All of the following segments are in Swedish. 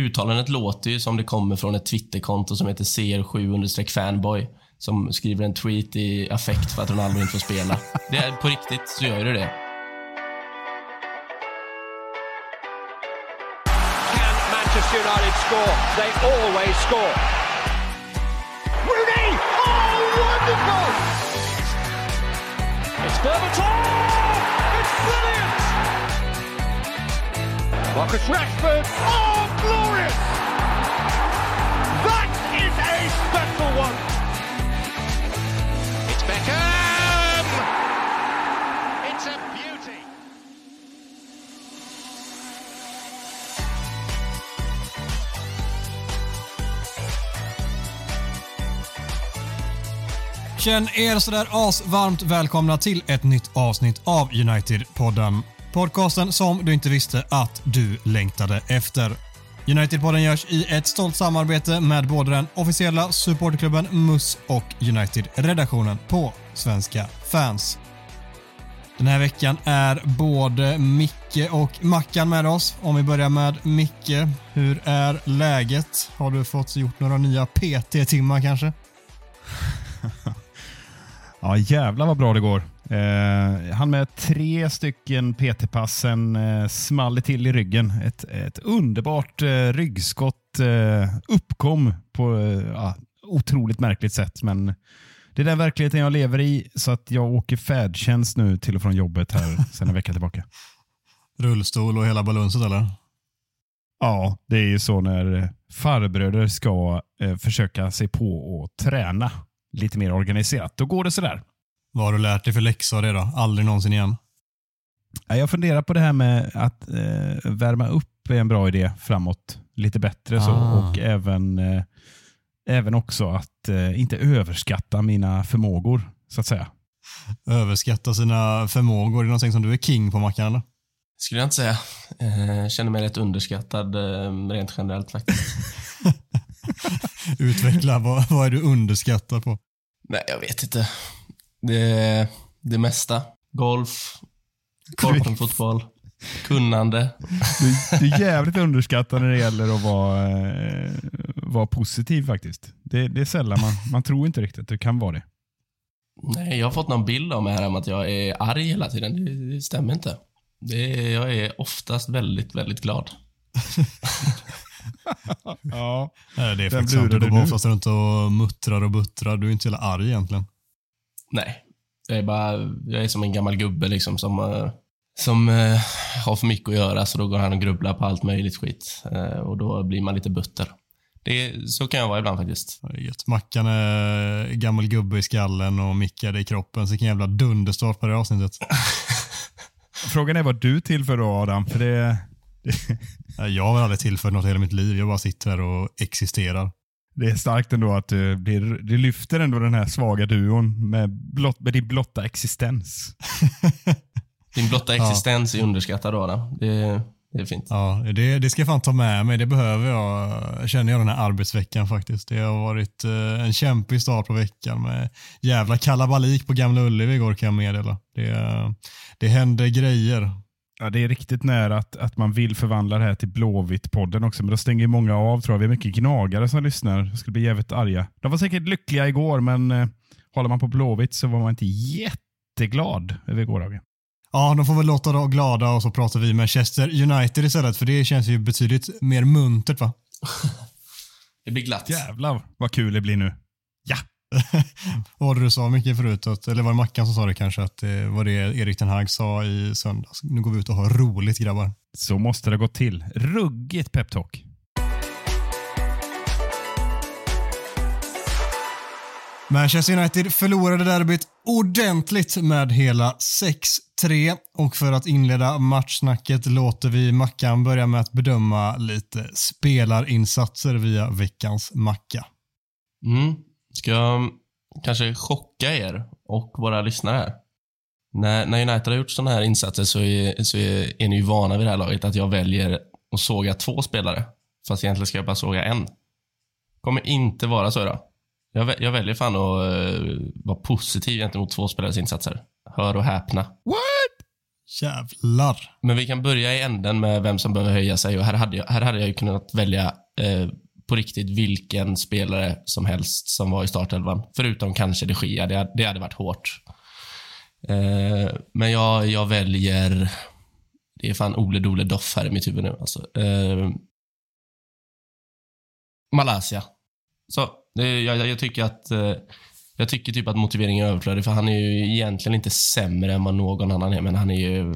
uttalandet låter ju som det kommer från ett Twitterkonto som heter CR7-fanboy som skriver en tweet i affekt för att Ronaldo inte får spela. Det är, på riktigt så gör du det. Can Manchester United score? They always score. Rooney! Oh, wonderful! It's Berbatov! It's brilliant! Marcus Rashford! Oh, glorious! That is a special one! It's Beckham! It's a beauty! Känn er sådär asvarmt välkomna till ett nytt avsnitt av United-podden. Podcasten som du inte visste att du längtade efter. United-podden görs i ett stolt samarbete med både den officiella supporterklubben MUS och United-redaktionen på Svenska fans. Den här veckan är både Micke och Mackan med oss. Om vi börjar med Micke, hur är läget? Har du fått gjort några nya PT-timmar kanske? Ja, jävlar vad bra det går. Eh, han med tre stycken PT-passen eh, small det till i ryggen. Ett, ett underbart eh, ryggskott eh, uppkom på eh, otroligt märkligt sätt. Men det är den verkligheten jag lever i, så att jag åker färdtjänst nu till och från jobbet här sedan en vecka tillbaka. Rullstol och hela balunset eller? Ja, det är ju så när eh, farbröder ska eh, försöka sig på att träna lite mer organiserat. Då går det sådär. Vad har du lärt dig för läxa av det då? Aldrig någonsin igen? Ja, Jag funderar på det här med att eh, värma upp är en bra idé framåt. Lite bättre så Ah. och även, eh, även också att eh, inte överskatta mina förmågor så att säga. Överskatta sina förmågor. Är det någonting som du är king på Mackan eller? Skulle jag inte säga. Eh, känner mig rätt underskattad eh, rent generellt faktiskt. Utveckla, vad, vad är du underskattad på? Nej, jag vet inte. Det, det mesta. Golf, korpenfotboll, kunnande. Du, du är jävligt underskattad när det gäller att vara, eh, vara positiv faktiskt. Det, det är sällan man, man tror inte riktigt att du kan vara det. Nej, jag har fått någon bild av mig här om att jag är arg hela tiden. Det, det stämmer inte. Det, är- jag är oftast väldigt, väldigt glad. Ja. Det är faktiskt sant. Du går oftast runt och muttrar och buttrar. Du är inte så jävla arg egentligen. Nej, jag är bara, jag är som en gammal gubbe liksom som, eh, som eh, har för mycket att göra så då går han och grubblar på allt möjligt skit. Eh, och då blir man lite butter. Det, så kan jag vara ibland faktiskt. Gött. Mackan är gammal gubbe i skallen och Micke i kroppen. Så vilken jävla dunderstart på det avsnittet. Frågan är vad du tillför då Adam? För det, Jag har aldrig tillfört något i hela mitt liv. Jag bara sitter här och existerar. Det är starkt ändå att du, blir, du lyfter ändå den här svaga duon med, blott, med din blotta existens. Din blotta existens är underskattad Adam. Det, det är fint. Ja, det, det ska jag fan ta med mig. Det behöver jag, känner jag den här arbetsveckan faktiskt. Det har varit eh, en kämpig start på veckan med jävla kalabalik på Gamla Ullevi igår kan jag meddela. Det, eh, det händer grejer. Ja, det är riktigt nära att, att man vill förvandla det här till Blåvitt-podden också, men då stänger många av tror jag. Vi har mycket gnagare som lyssnar. Jag skulle bli jävligt arga. De var säkert lyckliga igår, men eh, håller man på Blåvitt så var man inte jätteglad över gårdagen. Ja, de får väl låta dem glada och så pratar vi Manchester United istället för det känns ju betydligt mer muntert va? Det blir glatt. Jävlar vad kul det blir nu. Ja! Vad var det du sa mycket förut? Att, eller var det Mackan som sa det kanske? Att det var det Erik Ten Hag sa i söndags. Nu går vi ut och har roligt grabbar. Så måste det gå till. Ruggigt peptalk. Manchester United förlorade derbyt ordentligt med hela 6-3 och för att inleda matchsnacket låter vi Mackan börja med att bedöma lite spelarinsatser via veckans macka. Mm. Ska jag kanske chocka er och våra lyssnare här. När, när United har gjort sådana här insatser så är, så är, är ni ju vana vid det här laget att jag väljer att såga två spelare. Fast egentligen ska jag bara såga en. Kommer inte vara så idag. Jag, jag väljer fan att eh, vara positiv gentemot två spelares insatser. Hör och häpna. What? Jävlar. Men vi kan börja i änden med vem som behöver höja sig och här hade jag, här hade jag ju kunnat välja eh, på riktigt vilken spelare som helst som var i startelvan. Förutom kanske de Gia, det, det hade varit hårt. Eh, men jag, jag väljer... Det är fan Ole Dole Doff här i mitt huvud nu. Alltså. Eh, Malaysia. Så, det, jag, jag tycker att eh, jag tycker typ att motiveringen är överflödig, för han är ju egentligen inte sämre än vad någon annan är, men han är ju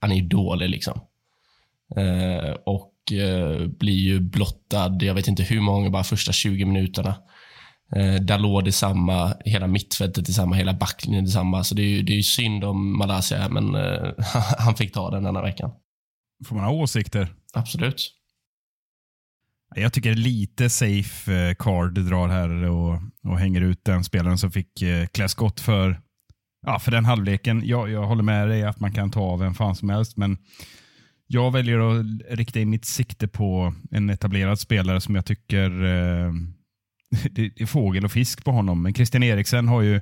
han är ju dålig liksom. Eh, och eh, blir ju blottad, jag vet inte hur många, bara första 20 minuterna. Eh, Dalot detsamma, hela mittfältet detsamma, hela backlinjen detsamma. Så det är ju, det är ju synd om Malaysia, men eh, han fick ta den denna veckan. Får man ha åsikter? Absolut. Jag tycker lite safe eh, card drar här och, och hänger ut den spelaren som fick klä skott för, ja, för den halvleken. Jag, jag håller med dig att man kan ta av vem fan som helst, men jag väljer att rikta in mitt sikte på en etablerad spelare som jag tycker eh, det, är fågel och fisk på honom. Men Christian Eriksen har ju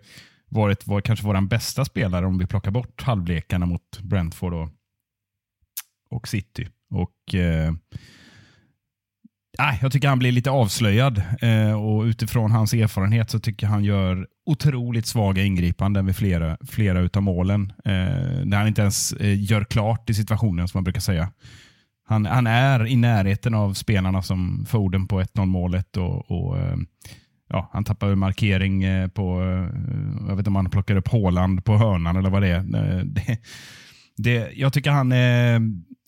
varit var, kanske vår bästa spelare om vi plockar bort halvlekarna mot Brentford och, och City. Och eh, jag tycker han blir lite avslöjad eh, och utifrån hans erfarenhet så tycker jag han gör otroligt svaga ingripanden vid flera, flera utav målen. Eh, där han inte ens eh, gör klart i situationen som man brukar säga. Han, han är i närheten av spelarna som Foden på 1-0 målet och, och eh, ja, han tappar markering eh, på, eh, jag vet inte om han plockar upp Håland på hörnan eller vad det är. Eh, det, det, jag tycker han är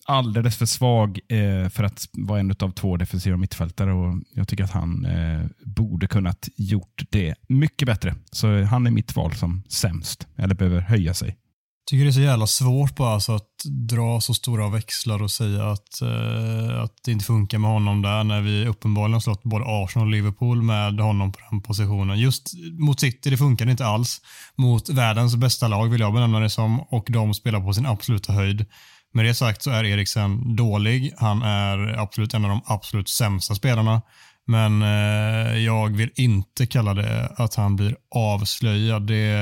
alldeles för svag eh, för att vara en av två defensiva mittfältare och jag tycker att han eh, borde kunnat gjort det mycket bättre. Så han är mitt val som sämst, eller behöver höja sig. tycker det är så jävla svårt bara alltså att dra så stora växlar och säga att, eh, att det inte funkar med honom där när vi uppenbarligen har slått både Arsenal och Liverpool med honom på den positionen. Just mot City, det funkar inte alls. Mot världens bästa lag vill jag benämna det som och de spelar på sin absoluta höjd. Med det sagt så är Eriksen dålig. Han är absolut en av de absolut sämsta spelarna. Men eh, jag vill inte kalla det att han blir avslöjad. Det,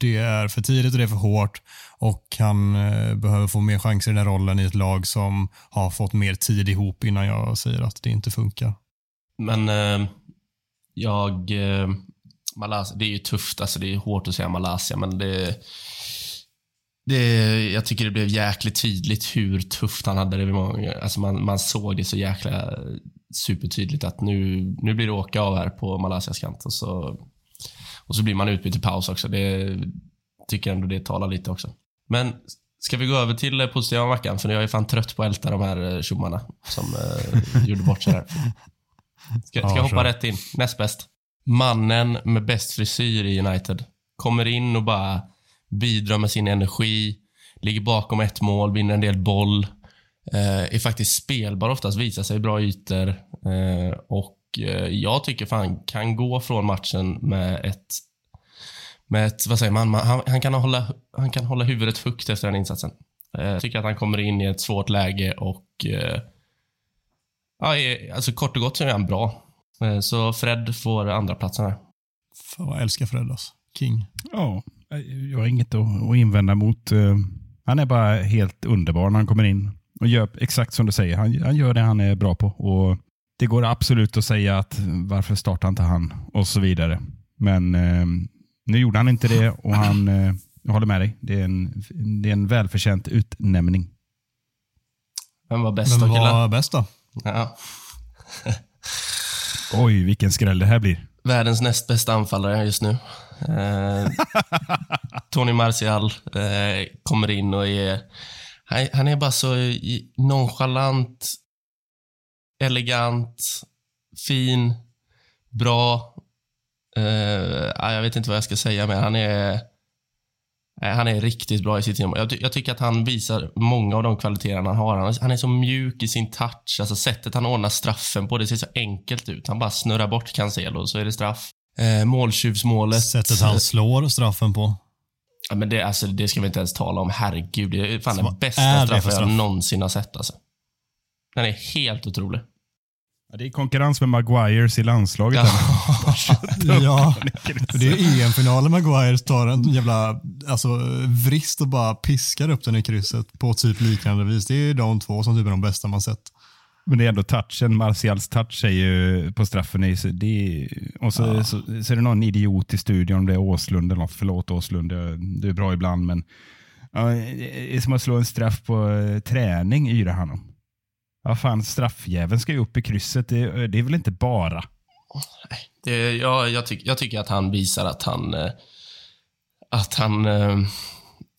det är för tidigt och det är för hårt och han eh, behöver få mer chanser i den rollen i ett lag som har fått mer tid ihop innan jag säger att det inte funkar. Men eh, jag... Eh, Malaysia, det är ju tufft, alltså det är hårt att säga Malaysia, men det det, jag tycker det blev jäkligt tydligt hur tufft han hade det. Många, alltså man, man såg det så jäkla supertydligt att nu, nu blir det åka av här på Malaysias kant. Och så, och så blir man utbytt i paus också. Det tycker ändå det talar lite också. Men ska vi gå över till positiva veckan? För jag är fan trött på att älta de här tjommarna som eh, gjorde bort sig här. Ska, ska jag hoppa rätt in? Näst bäst. Mannen med bäst frisyr i United. Kommer in och bara bidrar med sin energi, ligger bakom ett mål, vinner en del boll. Eh, är faktiskt spelbar oftast, visar sig i bra ytor. Eh, och eh, jag tycker fan kan gå från matchen med ett med ett, vad säger man, han, han, kan hålla, han kan hålla huvudet högt efter den insatsen. Jag tycker att han kommer in i ett svårt läge och ja, är, alltså kort och gott så är han bra. Så Fred får andra platsen här. Fan vad jag älskar Fred alltså. King. Ja, jag har inget att, invända mot. Eh, han är bara helt underbar när han kommer in och gör exakt som du säger. Han, han gör det han är bra på. Och Det går absolut att säga att varför startar inte han och så vidare. Men eh, nu gjorde han inte det och han, eh, jag håller med dig, det är en, det är en välförtjänt utnämning. Vem var bäst Vem då var bäst då? Ja. Oj, vilken skräll det här blir. Världens näst bästa anfallare just nu. Eh, Tony Martial eh, kommer in och är... Han, han, är bara så nonchalant, elegant, fin, bra. Eh, ah, jag vet inte vad jag ska säga, men han är... Eh, han är riktigt bra i sitt jobb. Jag, jag, tycker att han visar många av de kvaliteterna han har. Han, han, är så mjuk i sin touch. Alltså sättet han ordnar straffen på, det ser så enkelt ut. Han bara snurrar bort Cancelo och så är det straff. Eh, måltjuvsmålet. Sättet han slår straffen på. Ja, men det, alltså, det ska vi inte ens tala om. Herregud, det är fan den bästa straffen jag någonsin har sett. Alltså. Den är helt otrolig. Ja, det är konkurrens med Maguires i landslaget. Ja. Det är EM-finalen Maguire tar en jävla alltså, vrist och bara piskar upp den i krysset på typ liknande vis. Det är de två som typ är de bästa man sett. Men det är ändå touchen, Martials touch är ju på straffen. Är, det och så, så, så, är det någon idiot i studion, om det är Åslund eller något. Förlåt Åslund, det är bra ibland men ja, det är som att slå en straff på eh, träning, yrar han om. Ja, fan, straffjäveln ska ju upp i krysset. Det, det är väl inte bara. Det, ja, jag, tyck, jag tycker att han visar att han, eh, att han eh,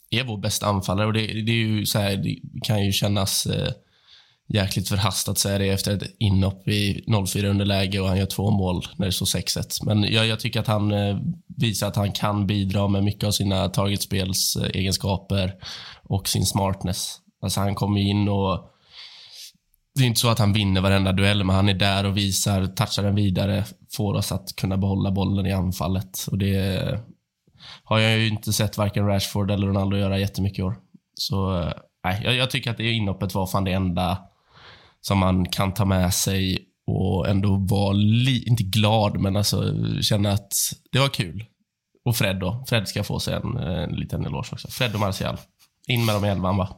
är vår bästa anfallare. Och det, det, är ju så här, det kan ju kännas jäkligt förhastat att säga det efter ett inhopp i 0-4 underläge och han gör två mål när det står 6-1. Men jag, jag, tycker att han eh, visar att han kan bidra med mycket av sina targetspels egenskaper och sin smartness. Alltså han kommer in och det är inte så att han vinner varenda duell, men han är där och visar, touchar den vidare, får oss att kunna behålla bollen i anfallet. Och det har jag ju inte sett varken Rashford eller Ronaldo göra jättemycket i år. Så eh, nej, jag, jag tycker att det inhoppet var fan det enda som man kan ta med sig och ändå vara, li, inte glad, men alltså känna att det var kul. Och Fred då. Fred ska få sig en, en liten eloge också. Fred och Martial. In med dem i elvan va?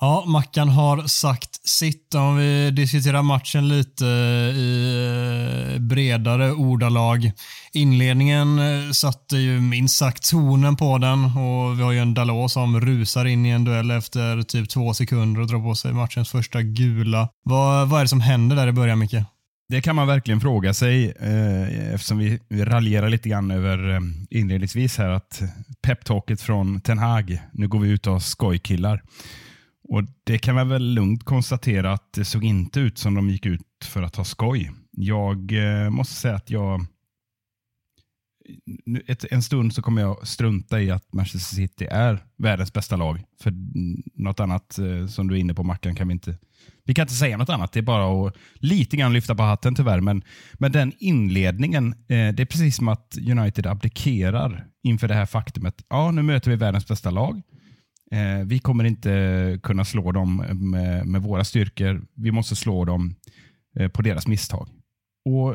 Ja, Mackan har sagt sitt. Om vi diskuterar matchen lite eh, i eh, bredare ordalag. Inledningen eh, satte ju minst sagt tonen på den och vi har ju en Dalot som rusar in i en duell efter typ två sekunder och drar på sig matchens första gula. Vad, vad är det som händer där i början, Micke? Det kan man verkligen fråga sig eh, eftersom vi, vi raljerar lite grann över eh, inledningsvis här att peptalket från Ten Hag, nu går vi ut och skojkillar. Och Det kan man väl lugnt konstatera att det såg inte ut som de gick ut för att ha skoj. Jag eh, måste säga att jag ett, en stund så kommer jag strunta i att Manchester City är världens bästa lag. För något annat eh, som du är inne på Mackan kan vi inte vi kan inte säga något annat. Det är bara att lite grann lyfta på hatten tyvärr. Men, men den inledningen, eh, det är precis som att United abdikerar inför det här faktumet. Ja, nu möter vi världens bästa lag. Eh, vi kommer inte kunna slå dem med, med våra styrkor. Vi måste slå dem eh, på deras misstag. Och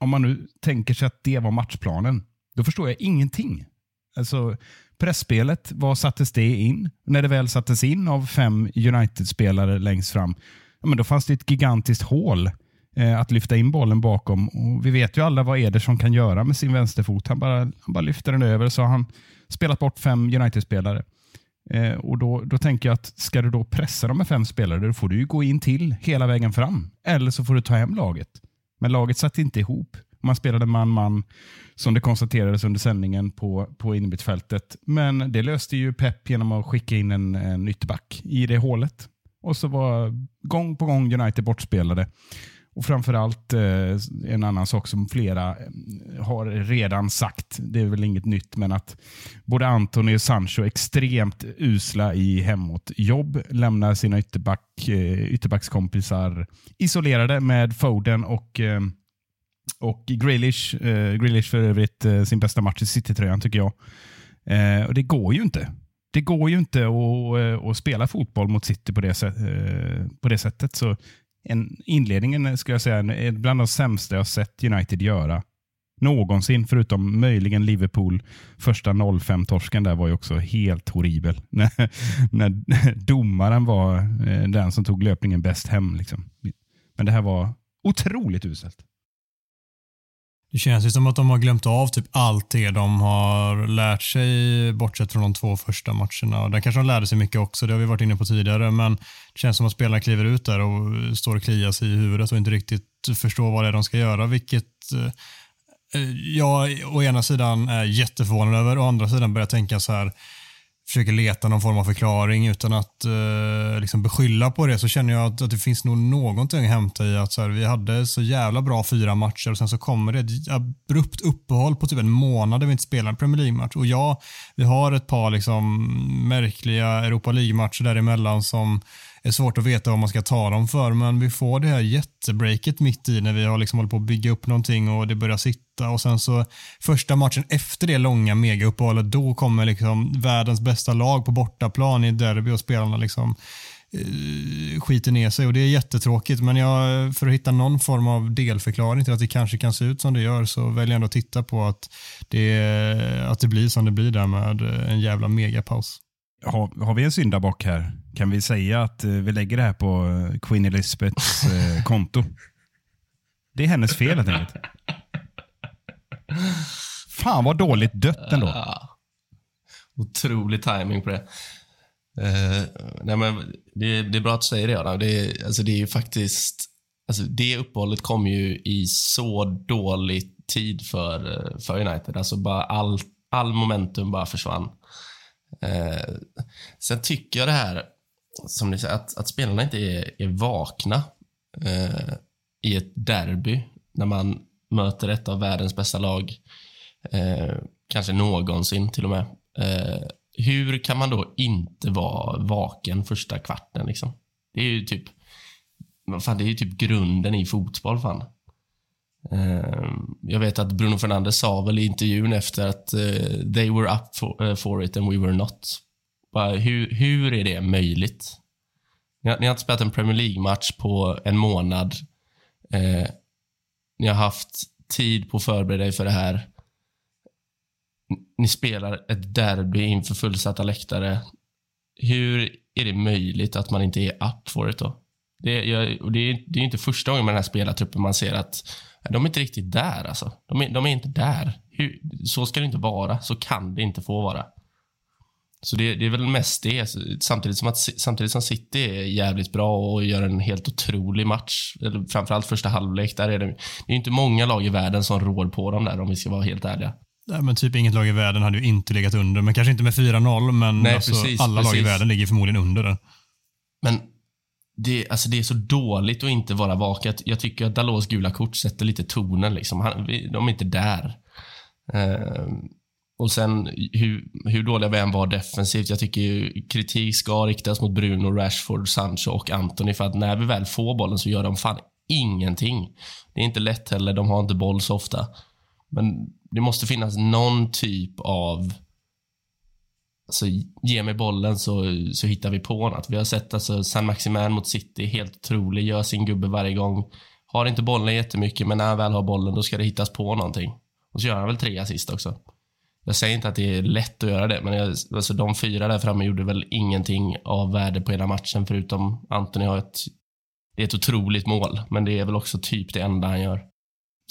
Om man nu tänker sig att det var matchplanen, då förstår jag ingenting. Alltså, pressspelet, vad sattes det in? När det väl sattes in av fem United-spelare längst fram, ja, men då fanns det ett gigantiskt hål eh, att lyfta in bollen bakom. Och vi vet ju alla vad Ederson kan göra med sin vänsterfot. Han bara, han bara lyfter den över, så har han spelat bort fem United-spelare. Eh, och då, då tänker jag att ska du då pressa dem med fem spelare, då får du ju gå in till hela vägen fram. Eller så får du ta hem laget. Men laget satt inte ihop. Man spelade man-man, som det konstaterades under sändningen på, på innermittfältet. Men det löste ju Pep genom att skicka in en, en ytterback i det hålet. Och så var gång på gång United bortspelade. Och framförallt eh, en annan sak som flera eh, har redan sagt, det är väl inget nytt, men att både Antoni och Sancho extremt usla i hemåtjobb, lämnar sina ytterback, eh, ytterbackskompisar isolerade med Foden och eh, och Grealish, eh, Grealish för övrigt eh, sin bästa match i City-tröjan tycker jag. Eh, och Det går ju inte. Det går ju inte att, eh, att spela fotboll mot City på det, sätt, på det sättet. Så en, inledningen skulle jag säga är bland de sämsta jag sett United göra någonsin, förutom möjligen Liverpool. Första 0-5-torsken där var ju också helt horribel. när, när domaren var eh, den som tog löpningen bäst hem. Liksom. Men det här var otroligt uselt. Det känns ju som att de har glömt av typ allt det de har lärt sig bortsett från de två första matcherna. Där kanske de lärde sig mycket också, det har vi varit inne på tidigare, men det känns som att spelarna kliver ut där och står och kliar sig i huvudet och inte riktigt förstår vad det är de ska göra, vilket eh, jag å ena sidan är jätteförvånad över och å andra sidan börjar tänka så här försöker leta någon form av förklaring utan att eh, liksom beskylla på det så känner jag att, att det finns nog någonting att hämta i att så här, vi hade så jävla bra fyra matcher och sen så kommer det ett abrupt uppehåll på typ en månad där vi inte spelar en Premier League-match. Och ja, vi har ett par liksom märkliga Europa League-matcher däremellan som är svårt att veta vad man ska ta dem för, men vi får det här jättebreaket mitt i när vi har liksom hållit på att bygga upp någonting och det börjar sitta och sen så första matchen efter det långa megauppehållet, då kommer liksom världens bästa lag på bortaplan i derby och spelarna liksom eh, skiter ner sig och det är jättetråkigt. Men jag, för att hitta någon form av delförklaring till att det kanske kan se ut som det gör så väljer jag ändå att titta på att det, att det blir som det blir där med en jävla megapaus. Har, har vi en syndabock här? Kan vi säga att eh, vi lägger det här på eh, Queen Elizabeths eh, konto? Det är hennes fel helt enkelt. Fan vad dåligt dött ändå. Ja. Otrolig timing på det. Uh, nej men det, det, är bra att du säger det, Adam. Det, alltså det är ju faktiskt... Alltså det uppehållet kom ju i så dålig tid för, för United. Alltså bara all, all momentum bara försvann. Eh, sen tycker jag det här, som ni säger, att, att spelarna inte är, är vakna eh, i ett derby när man möter ett av världens bästa lag. Eh, kanske någonsin till och med. Eh, hur kan man då inte vara vaken första kvarten? Liksom? Det är ju typ fan, det är ju typ grunden i fotboll. Fan. Ehm, jag vet att Bruno Fernandes sa väl i intervjun efter att eh, they were up for, eh, for, it and we were not. Bara, hur, hur är det möjligt? Ni har, ni har inte spelat en Premier League-match på en månad. Eh, ni har haft tid på att förbereda er för det här ni spelar ett derby inför fullsatta läktare. Hur är det möjligt att man inte är up for it då? Det, jag, det, är, det är inte första gången med den här spelartruppen man ser att de är inte riktigt där. Alltså. De, är, de är inte där. Hur, så ska det inte vara. Så kan det inte få vara. Så det, det är väl mest det. Samtidigt som, att, samtidigt som City är jävligt bra och gör en helt otrolig match. Eller framförallt första halvlek. Där är det, det är inte många lag i världen som rår på dem där om vi ska vara helt ärliga. Nej, men typ inget lag i världen hade ju inte legat under, men kanske inte med 4-0, men Nej, alltså, precis, alla precis. lag i världen ligger förmodligen under den. Men det, alltså det är så dåligt att inte vara vaken. Jag tycker att Dalos gula kort sätter lite tonen. Liksom. Han, de är inte där. Eh, och sen hur, hur dåliga vi än var defensivt. Jag tycker ju kritik ska riktas mot Bruno, Rashford, Sancho och Anthony för att när vi väl får bollen så gör de fan ingenting. Det är inte lätt heller. De har inte boll så ofta. Men det måste finnas någon typ av Alltså, ge mig bollen så, så hittar vi på något. Vi har sett alltså, San Maximan mot City, helt otrolig, gör sin gubbe varje gång. Har inte bollen jättemycket, men när han väl har bollen då ska det hittas på någonting. Och så gör han väl tre assist också. Jag säger inte att det är lätt att göra det, men jag, alltså, de fyra där framme gjorde väl ingenting av värde på hela matchen, förutom Anthony har ett... Det är ett otroligt mål, men det är väl också typ det enda han gör.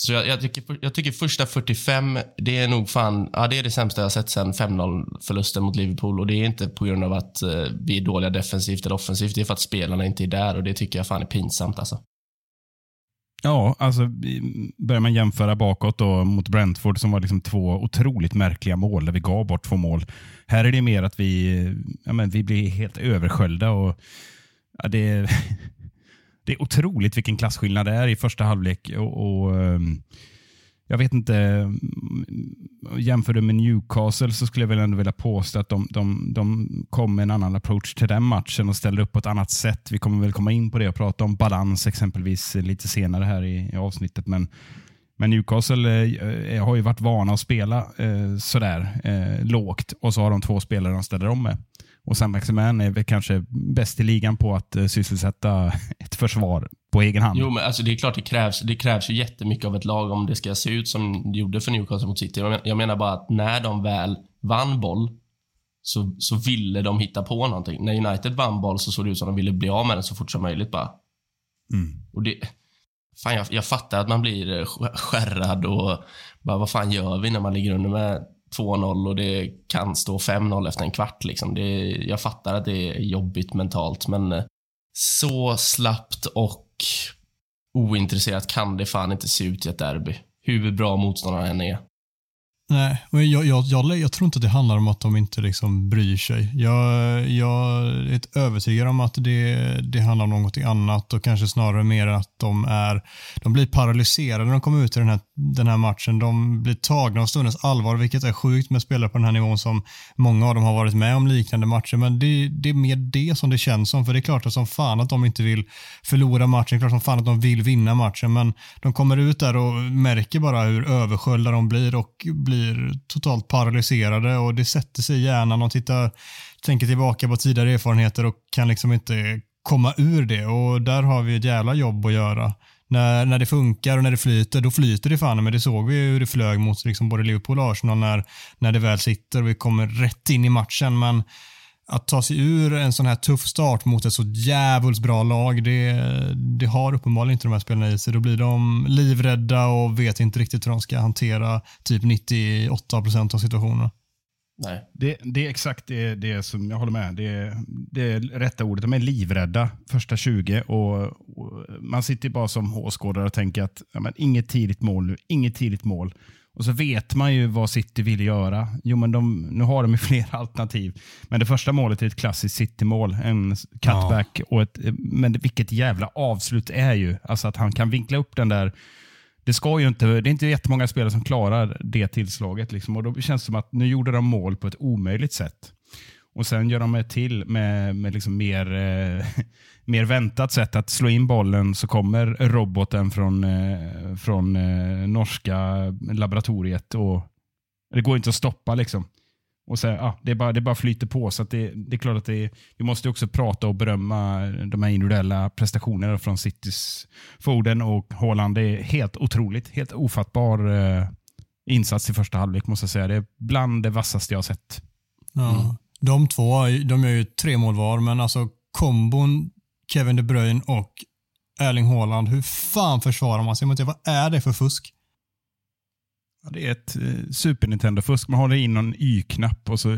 Så jag, jag, tycker, jag tycker första 45, det är nog fan, ja det är det sämsta jag sett sen 5-0 förlusten mot Liverpool och det är inte på grund av att eh, vi är dåliga defensivt eller offensivt, det är för att spelarna inte är där och det tycker jag fan är pinsamt alltså. Ja, alltså börjar man jämföra bakåt då mot Brentford som var liksom två otroligt märkliga mål där vi gav bort två mål. Här är det mer att vi, ja, men vi blir helt översköljda och ja, det, det är otroligt vilken klasskillnad det är i första halvlek. Och, och ehm, jag vet inte, mm, jämför du med Newcastle så skulle jag väl ändå vilja påstå att de, de, de kom med en annan approach till den matchen och ställde upp på ett annat sätt. Vi kommer väl komma in på det och prata om balans exempelvis lite senare här i, i avsnittet. Men, men Newcastle eh, eh har ju varit vana att spela eh, sådär eh, lågt och så har de två spelare de ställer om med. Och Sam Maximan är väl kanske bäst i ligan på att uh, sysselsätta ett försvar på egen hand. Jo, men alltså det är klart det krävs. Det krävs ju jättemycket av ett lag om det ska se ut som det gjorde för Newcastle mot City. Jag menar bara att när de väl vann boll så, så ville de hitta på någonting. När United vann boll så såg det ut som att de ville bli av med den så fort som möjligt bara. Mm. Och det, fan, jag, jag fattar att man blir skärrad och bara, vad fan gör vi när man ligger under med 2-0 och det kan stå 5-0 efter en kvart. Liksom. Det, jag fattar att det är jobbigt mentalt, men eh, så slappt och ointresserat kan det fan inte se ut i ett derby. Hur bra motståndaren än är. Nej, men jag, jag, jag, jag, tror inte att det handlar om att de inte liksom bryr sig. Jag, jag är övertygad om att det, det handlar om något annat och kanske snarare mer att de, är, de blir paralyserade när de kommer ut i den här, den här matchen. De blir tagna av stundens allvar, vilket är sjukt med spelare på den här nivån som många av dem har varit med om liknande matcher. Men det, det är mer det som det känns som, för det är klart att som fan att de inte vill förlora matchen. Det är klart som fan att de vill vinna matchen, men de kommer ut där och märker bara hur översköljda de blir och blir blir totalt paralyserade och det sätter sig i hjärnan och tittar, tänker tillbaka på tidigare erfarenheter och kan liksom inte komma ur det och där har vi ett jävla jobb att göra. När, när det funkar och när det flyter, då flyter det fan men det såg vi ju hur det flög mot liksom både Liverpool och Arsenal när, när det väl sitter och vi kommer rätt in i matchen. Men att ta sig ur en sån här tuff start mot ett så jävligt bra lag, det, det har uppenbarligen inte de här spelarna i sig. Då blir de livrädda och vet inte riktigt hur de ska hantera typ 98 procent av situationerna. Nej. Det, det är exakt det, det som jag håller med. Det, det är rätta ordet. De är livrädda första 20 och, och man sitter bara som åskådare och tänker att ja, men inget tidigt mål nu, inget tidigt mål. Och så vet man ju vad City vill göra. Jo, men de, nu har de ju flera alternativ. Men det första målet är ett klassiskt City-mål. En cutback. Ja. Och ett, men vilket jävla avslut är ju. Alltså att han kan vinkla upp den där. Det, ska ju inte, det är inte jättemånga spelare som klarar det tillslaget. Liksom. Och Då känns det som att nu gjorde de mål på ett omöjligt sätt. Och Sen gör de ett till med, med liksom mer, eh, mer väntat sätt att slå in bollen så kommer roboten från, eh, från eh, norska laboratoriet. och Det går inte att stoppa. liksom. Och sen, ah, det, bara, det bara flyter på. Så det, det är klart att det, vi måste också prata och berömma de här individuella prestationerna från Citys Foden och Haaland. Det är helt otroligt. Helt ofattbar eh, insats i första halvlek måste jag säga. Det är bland det vassaste jag har sett. Ja. Mm. De två, de gör ju tre mål var, men alltså kombon Kevin De Bruyne och Erling Haaland, hur fan försvarar man sig mot det? Vad är det för fusk? Ja, det är ett eh, Super Nintendo-fusk. Man håller in någon Y-knapp och så,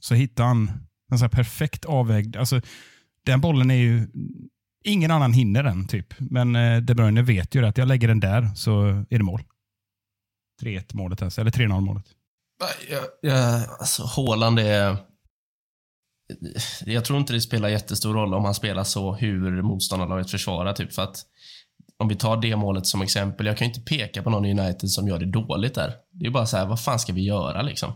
så hittar han en så perfekt avvägd... Alltså, den bollen är ju... Ingen annan hinner den, typ. Men eh, De Bruyne vet ju att jag lägger den där så är det mål. 3-1 målet, alltså, eller 3-0 målet. Ja, ja, alltså, Haaland är jag tror inte det spelar jättestor roll om han spelar så hur motståndarlaget försvarar. Typ, för att om vi tar det målet som exempel. Jag kan ju inte peka på någon i United som gör det dåligt där. Det är bara så här, vad fan ska vi göra liksom?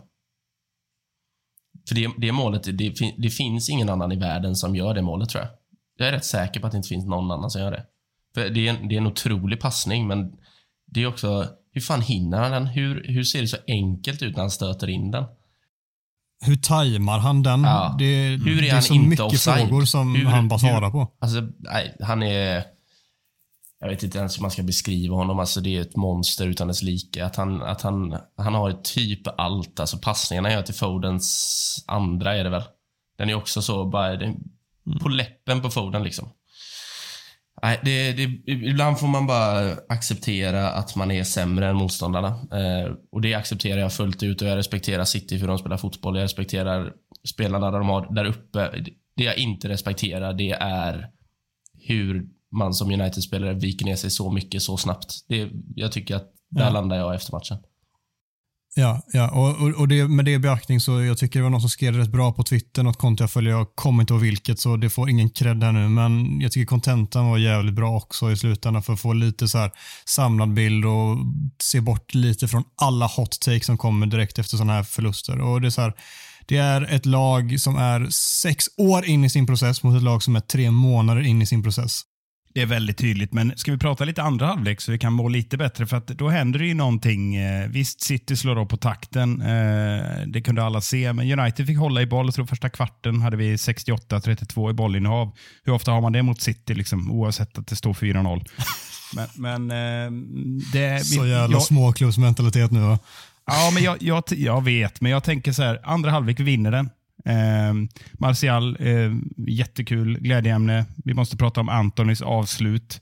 För det, det målet, det, det, finns ingen annan i världen som gör det målet tror jag. Jag är rätt säker på att det inte finns någon annan som gör det. För det är en, det är en otrolig passning, men det är också, hur fan hinner han den? Hur, hur ser det så enkelt ut när han stöter in den? Hur tajmar han den? Ja. Det, hur är det är han så inte mycket offside? frågor som hur, han bara svarar på. Alltså, nej, han är... Jag vet inte ens hur man ska beskriva honom. Alltså, det är ett monster utan dess like. Att han, att han, han har typ allt. Alltså, passningarna han gör till Fodens andra är det väl. Den är också så, bara, den, på läppen på Foden liksom. Nej, det, det, ibland får man bara acceptera att man är sämre än motståndarna. Eh, och Det accepterar jag fullt ut och jag respekterar City för hur de spelar fotboll. Jag respekterar spelarna de har där uppe. Det jag inte respekterar, det är hur man som United-spelare viker ner sig så mycket så snabbt. Det, jag tycker att där ja. landar jag efter matchen. Ja, ja. Och, och, och det, med det i beaktning så jag tycker det var någon som skrev rätt bra på Twitter, något konto jag följer, jag kommer inte ihåg vilket så det får ingen cred här nu, men jag tycker kontentan var jävligt bra också i slutändan för att få lite så här samlad bild och se bort lite från alla hot takes som kommer direkt efter sådana här förluster. Och det är så här, det är ett lag som är sex år in i sin process mot ett lag som är tre månader in i sin process. Det är väldigt tydligt, men ska vi prata lite andra halvlek så vi kan må lite bättre? För att då händer det ju någonting. Eh, visst, City slår upp på takten. Eh, det kunde alla se, men United fick hålla i boll. Jag tror första kvarten hade vi 68-32 i bollinnehav. Hur ofta har man det mot City, liksom, oavsett att det står 4-0? Men, men eh, det... Så jävla jag, småklubbsmentalitet nu va? Ja, men jag, jag, jag vet, men jag tänker så här. Andra halvlek vinner den. Eh, Martial, eh, jättekul glädjeämne. Vi måste prata om Antonis avslut.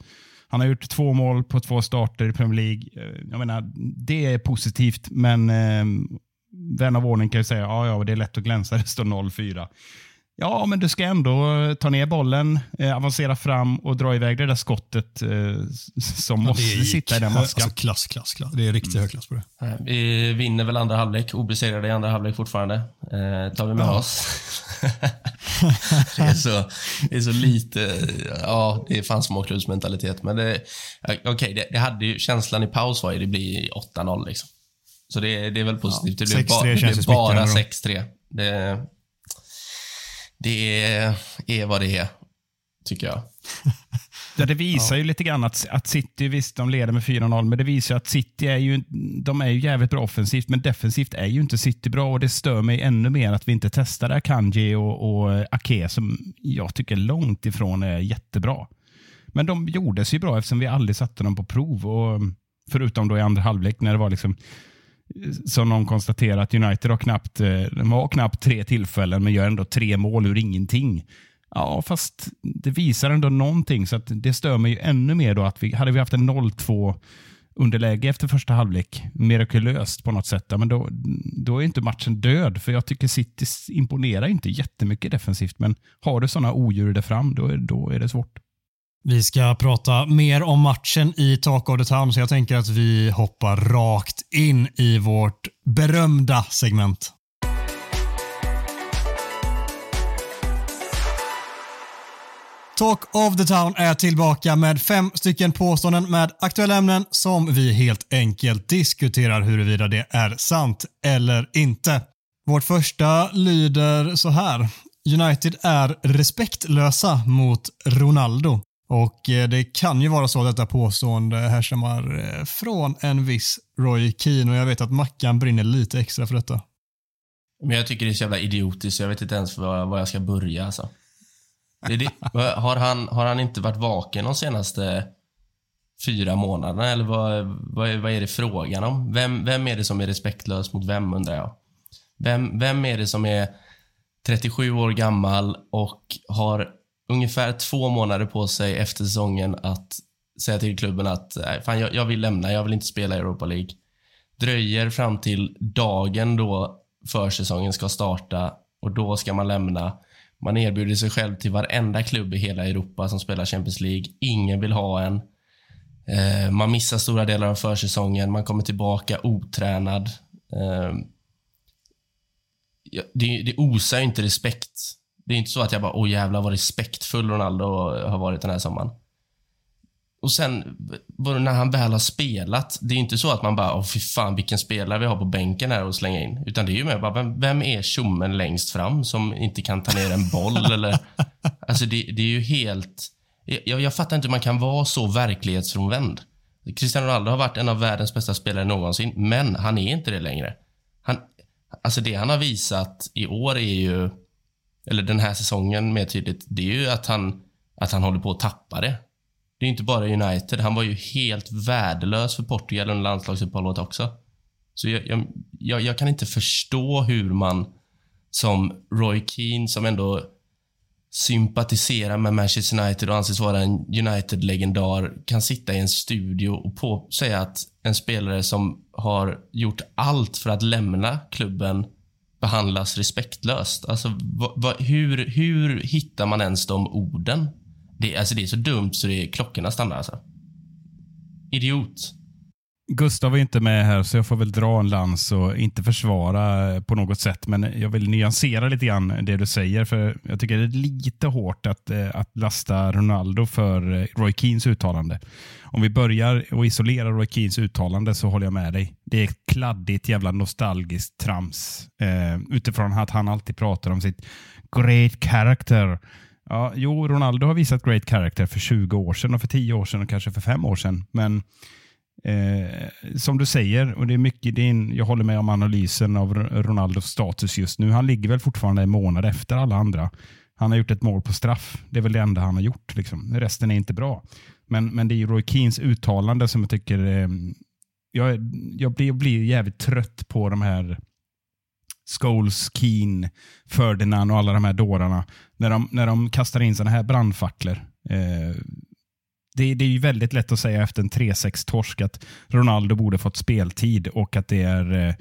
Han har gjort två mål på två starter i Premier League. Eh, jag menar, det är positivt, men eh, vän av ordning kan ju säga att ja, ja, det är lätt att glänsa, det står 0-4. Ja, men du ska ändå eh, ta ner bollen, eh, avancera fram och dra iväg det där skottet eh, som ja, måste sitta i den maskan. Alltså klass, klass, klass. Det är riktigt mm. hög klass på det. Vi vinner väl andra halvlek, obesegrade i andra halvlek fortfarande. Eh, tar vi med ja. oss. det, är så, det är så lite, ja, det är fan småklubbsmentalitet. Men det, okay, det, det, hade ju, känslan i paus var ju det blir 8-0 liksom. Så det, det är väl positivt. Ja, det blir ba, bara 6-3. Det, är, är vad det är, tycker jag. Ja, det visar ju lite grann att, att City, visst de leder med 4-0, men det visar att City är ju, de är ju jävligt bra offensivt, men defensivt är ju inte City bra och det stör mig ännu mer att vi inte testar Akanji och, och Ake som jag tycker långt ifrån är jättebra. Men de gjordes ju bra eftersom vi aldrig satte dem på prov. Och, förutom då i andra halvlek när det var liksom som någon konstaterar att United har knappt, eh, de har knappt tre tillfällen men gör ändå tre mål ur ingenting. Ja, fast det visar ändå någonting så att det stör mig ju ännu mer då att vi, hade vi haft en 0-2 underläge efter första halvlek, mirakulöst på något sätt, ja, men då, då är inte matchen död. För jag tycker City imponerar inte jättemycket defensivt, men har du sådana odjur där fram, då är, då är det svårt. Vi ska prata mer om matchen i Talk of the Town, så jag tänker att vi hoppar rakt in i vårt berömda segment. Talk of the Town är tillbaka med fem stycken påståenden med aktuella ämnen som vi helt enkelt diskuterar huruvida det är sant eller inte. Vårt första lyder så här. United är respektlösa mot Ronaldo. Och eh, det kan ju vara så att detta påstående härstammar eh, från en viss Roy Keane och jag vet att Mackan brinner lite extra för detta. Men jag tycker det är så jävla idiotiskt. Jag vet inte ens var, var jag ska börja alltså. Det det, har, han, har han inte varit vaken de senaste fyra månaderna eller vad, vad, är, vad är det frågan om? Vem, vem är det som är respektlös mot vem undrar jag? Vem, vem är det som är 37 år gammal och har ungefär två månader på sig efter säsongen att säga till klubben att fan, jag, jag vill lämna, jag vill inte spela i Europa League. Dröjer fram till dagen då försäsongen ska starta och då ska man lämna. Man erbjuder sig själv till varenda klubb i hela Europa som spelar Champions League. Ingen vill ha en. Eh, man missar stora delar av försäsongen. Man kommer tillbaka otränad. Eh, det, det osar inte respekt det är inte så att jag bara, åh jävlar vad respektfull Ronaldo har varit den här sommaren. Och sen, när han väl har spelat, det är inte så att man bara, åh fy fan vilken spelare vi har på bänken här och slänga in. Utan det är ju mer bara, vem, vem är tjommen längst fram som inte kan ta ner en boll eller... Alltså det, det är ju helt... Jag, jag fattar inte hur man kan vara så verklighetsfrånvänd. Cristiano Ronaldo har varit en av världens bästa spelare någonsin, men han är inte det längre. Han, alltså det han har visat i år är ju eller den här säsongen mer tydligt, det är ju att han, att han håller på att tappa det. Det är inte bara United. Han var ju helt värdelös för Portugal under landslagsuppehållet också. Så jag, jag, jag, jag, kan inte förstå hur man som Roy Keane, som ändå sympatiserar med Manchester United och anses vara en United-legendar, kan sitta i en studio och på, säga att en spelare som har gjort allt för att lämna klubben behandlas respektlöst. Alltså, va, va, hur, hur hittar man ens de orden? Det, alltså, det är så dumt så det, klockorna stannar. Alltså. Idiot. Gustav är inte med här, så jag får väl dra en lans och inte försvara på något sätt. Men jag vill nyansera lite grann det du säger. För Jag tycker det är lite hårt att, eh, att lasta Ronaldo för eh, Roy Keens uttalande. Om vi börjar och isolerar Roy Keens uttalande så håller jag med dig. Det är ett kladdigt jävla nostalgiskt trams. Eh, utifrån att han alltid pratar om sitt great character. Ja, jo, Ronaldo har visat great character för 20 år sedan och för 10 år sedan och kanske för 5 år sedan. Men Eh, som du säger, och det är mycket din, jag håller med om analysen av Ronaldos status just nu. Han ligger väl fortfarande en månad efter alla andra. Han har gjort ett mål på straff. Det är väl det enda han har gjort. Liksom. Resten är inte bra. Men, men det är Roy Keens uttalande som jag tycker... Eh, jag, jag, blir, jag blir jävligt trött på de här Scholes, Keen, Ferdinand och alla de här dårarna. När de, när de kastar in sådana här brandfacklor. Eh, det, det är ju väldigt lätt att säga efter en 3-6-torsk att Ronaldo borde fått speltid och att det är eh,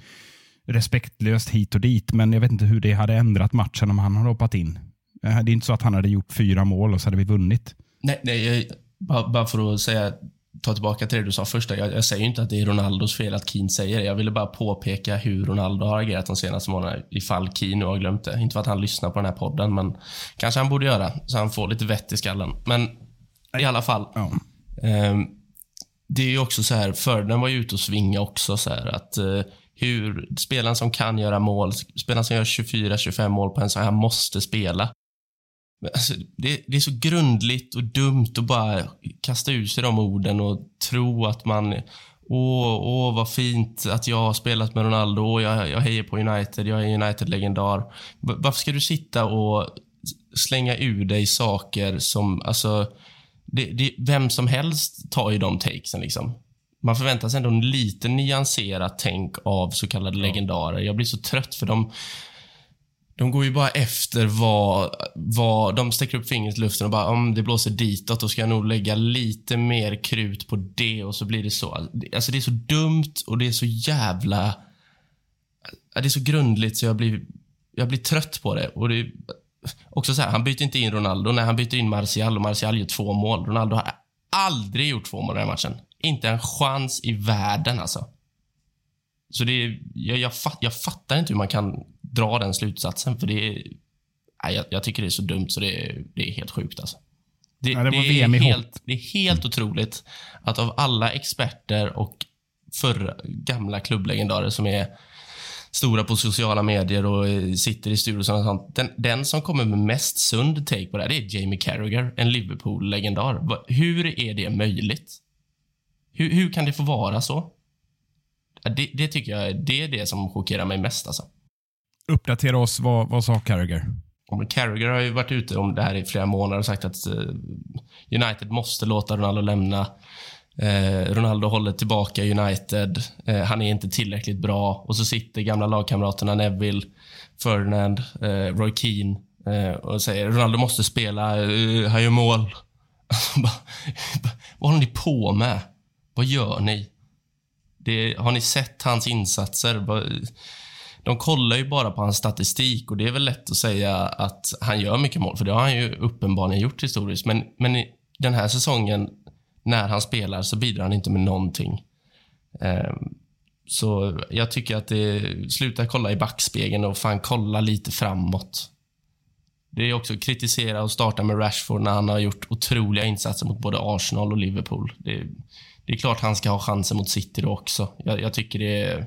respektlöst hit och dit. Men jag vet inte hur det hade ändrat matchen om han hade hoppat in. Eh, det är inte så att han hade gjort fyra mål och så hade vi vunnit. Nej, nej jag, bara, bara för att säga, ta tillbaka till det du sa först. Jag, jag säger inte att det är Ronaldos fel att Keane säger det. Jag ville bara påpeka hur Ronaldo har agerat de senaste månaderna ifall Keane nu har glömt det. Inte för att han lyssnar på den här podden, men kanske han borde göra så han får lite vett i skallen. Men i alla fall. Ja. Um, det är ju också så här, Ferdinand var ju ute och svinga också. Så här, att uh, hur Spelaren som kan göra mål, spelaren som gör 24-25 mål på en så här måste spela. Alltså, det, det, är så grundligt och dumt att bara kasta ut sig de orden och tro att man... Åh, åh vad fint att jag har spelat med Ronaldo. Åh, jag, jag hejar på United. Jag är United-legendar. Varför ska du sitta och slänga ur dig saker som... Alltså, det, det, vem som helst tar ju de takesen. Liksom. Man förväntar sig ändå en lite nyanserat tänk av så kallade ja. legendarer. Jag blir så trött för de de går ju bara efter vad, vad de sträcker upp fingret i luften och bara om det blåser ditåt, då ska jag nog lägga lite mer krut på det och så blir det så. Alltså det är så dumt och det är så jävla... Det är så grundligt så jag blir, jag blir trött på det. Och det också så här, han byter inte in Ronaldo. när han byter in Martial och Martial gör två mål. Ronaldo har aldrig gjort två mål i den här matchen. Inte en chans i världen alltså. Så det är, jag, jag, fatt, jag fattar inte hur man kan dra den slutsatsen. För det är, nej, jag, jag, tycker det är så dumt så det är, det är helt sjukt. Alltså. Det, ja, det, det är helt, det är helt otroligt att av alla experter och förra, gamla klubblegendarer som är stora på sociala medier och sitter i studion och sånt. Den, den som kommer med mest sund take på det här, det är Jamie Carragher, en Liverpool-legendar. Hur är det möjligt? Hur, hur kan det få vara så? Det, det, tycker jag det är det som chockerar mig mest. Alltså. Uppdatera oss. Vad, vad sa Carragher? Carragher har ju varit ute om det här i flera månader och sagt att uh, United måste låta Ronaldo lämna. Eh, Ronaldo håller tillbaka United. Eh, han är inte tillräckligt bra. Och så sitter gamla lagkamraterna Neville, Ferdinand, eh, Roy Keane eh, och säger Ronaldo måste spela. Eh, han gör mål. Vad håller ni på med? Vad gör ni? Det, har ni sett hans insatser? De kollar ju bara på hans statistik och det är väl lätt att säga att han gör mycket mål, för det har han ju uppenbarligen gjort historiskt. Men, men den här säsongen, när han spelar, så bidrar han inte med någonting. Ehm, så jag tycker att det, sluta kolla i backspegeln och fan kolla lite framåt. Det är också att kritisera och starta med Rashford när han har gjort otroliga insatser mot både Arsenal och Liverpool. Det, det är klart han ska ha chansen mot City då också. Jag, jag tycker det är,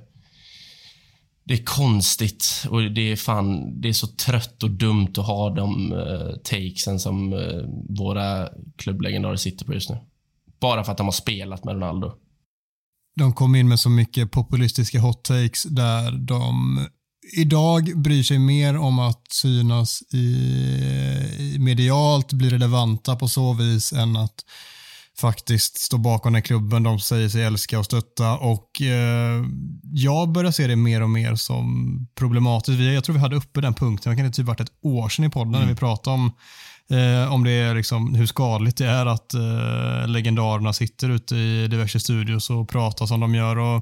det är konstigt och det är fan, det är så trött och dumt att ha de uh, takesen som uh, våra klubblegendarer sitter på just nu. Bara för att de har spelat med Ronaldo. De kom in med så mycket populistiska hot takes där de idag bryr sig mer om att synas i, i medialt, bli relevanta på så vis än att faktiskt står bakom den klubben de säger sig älska och stötta. Och eh, Jag börjar se det mer och mer som problematiskt. Jag tror vi hade uppe den punkten, det kan det typ varit ett år sedan i podden, mm. när vi pratade om eh, om det är liksom hur skadligt det är att eh, legendarerna sitter ute i diverse studios och pratar som de gör. Och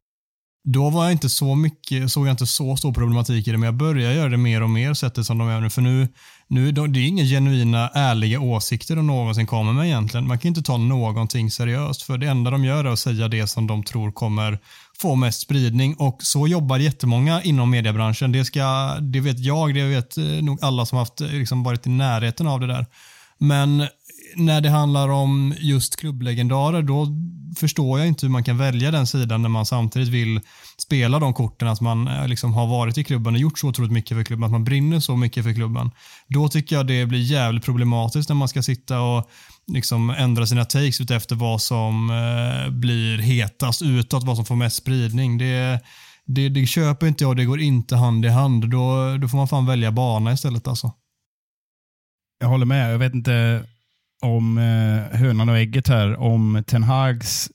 då var jag inte så mycket, såg jag inte så stor problematik i det, men jag börjar göra det mer och mer sättet som de gör nu. För nu, nu det är inga genuina, ärliga åsikter de någonsin kommer med egentligen. Man kan inte ta någonting seriöst, för det enda de gör är att säga det som de tror kommer få mest spridning och så jobbar jättemånga inom mediebranschen. Det, ska, det vet jag, det vet eh, nog alla som haft, eh, liksom varit i närheten av det där. Men när det handlar om just klubblegendarer, då förstår jag inte hur man kan välja den sidan när man samtidigt vill spela de korten, att man eh, liksom har varit i klubben och gjort så otroligt mycket för klubben, att man brinner så mycket för klubben. Då tycker jag det blir jävligt problematiskt när man ska sitta och liksom ändra sina takes efter vad som eh, blir hetast utåt, vad som får mest spridning. Det, det, det köper inte jag, det går inte hand i hand. Då, då får man fan välja bana istället alltså. Jag håller med. Jag vet inte om eh, hönan och ägget här, om Ten Hags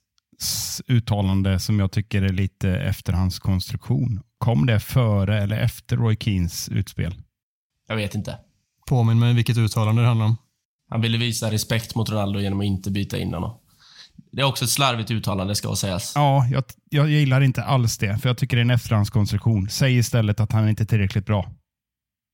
uttalande som jag tycker är lite efterhandskonstruktion. Kom det före eller efter Roy Keens utspel? Jag vet inte. Påminn mig vilket uttalande det handlar om. Han ville visa respekt mot Ronaldo genom att inte byta in honom. Det är också ett slarvigt uttalande ska sägas. Ja, jag, jag gillar inte alls det, för jag tycker det är en efterhandskonstruktion. Säg istället att han inte är tillräckligt bra.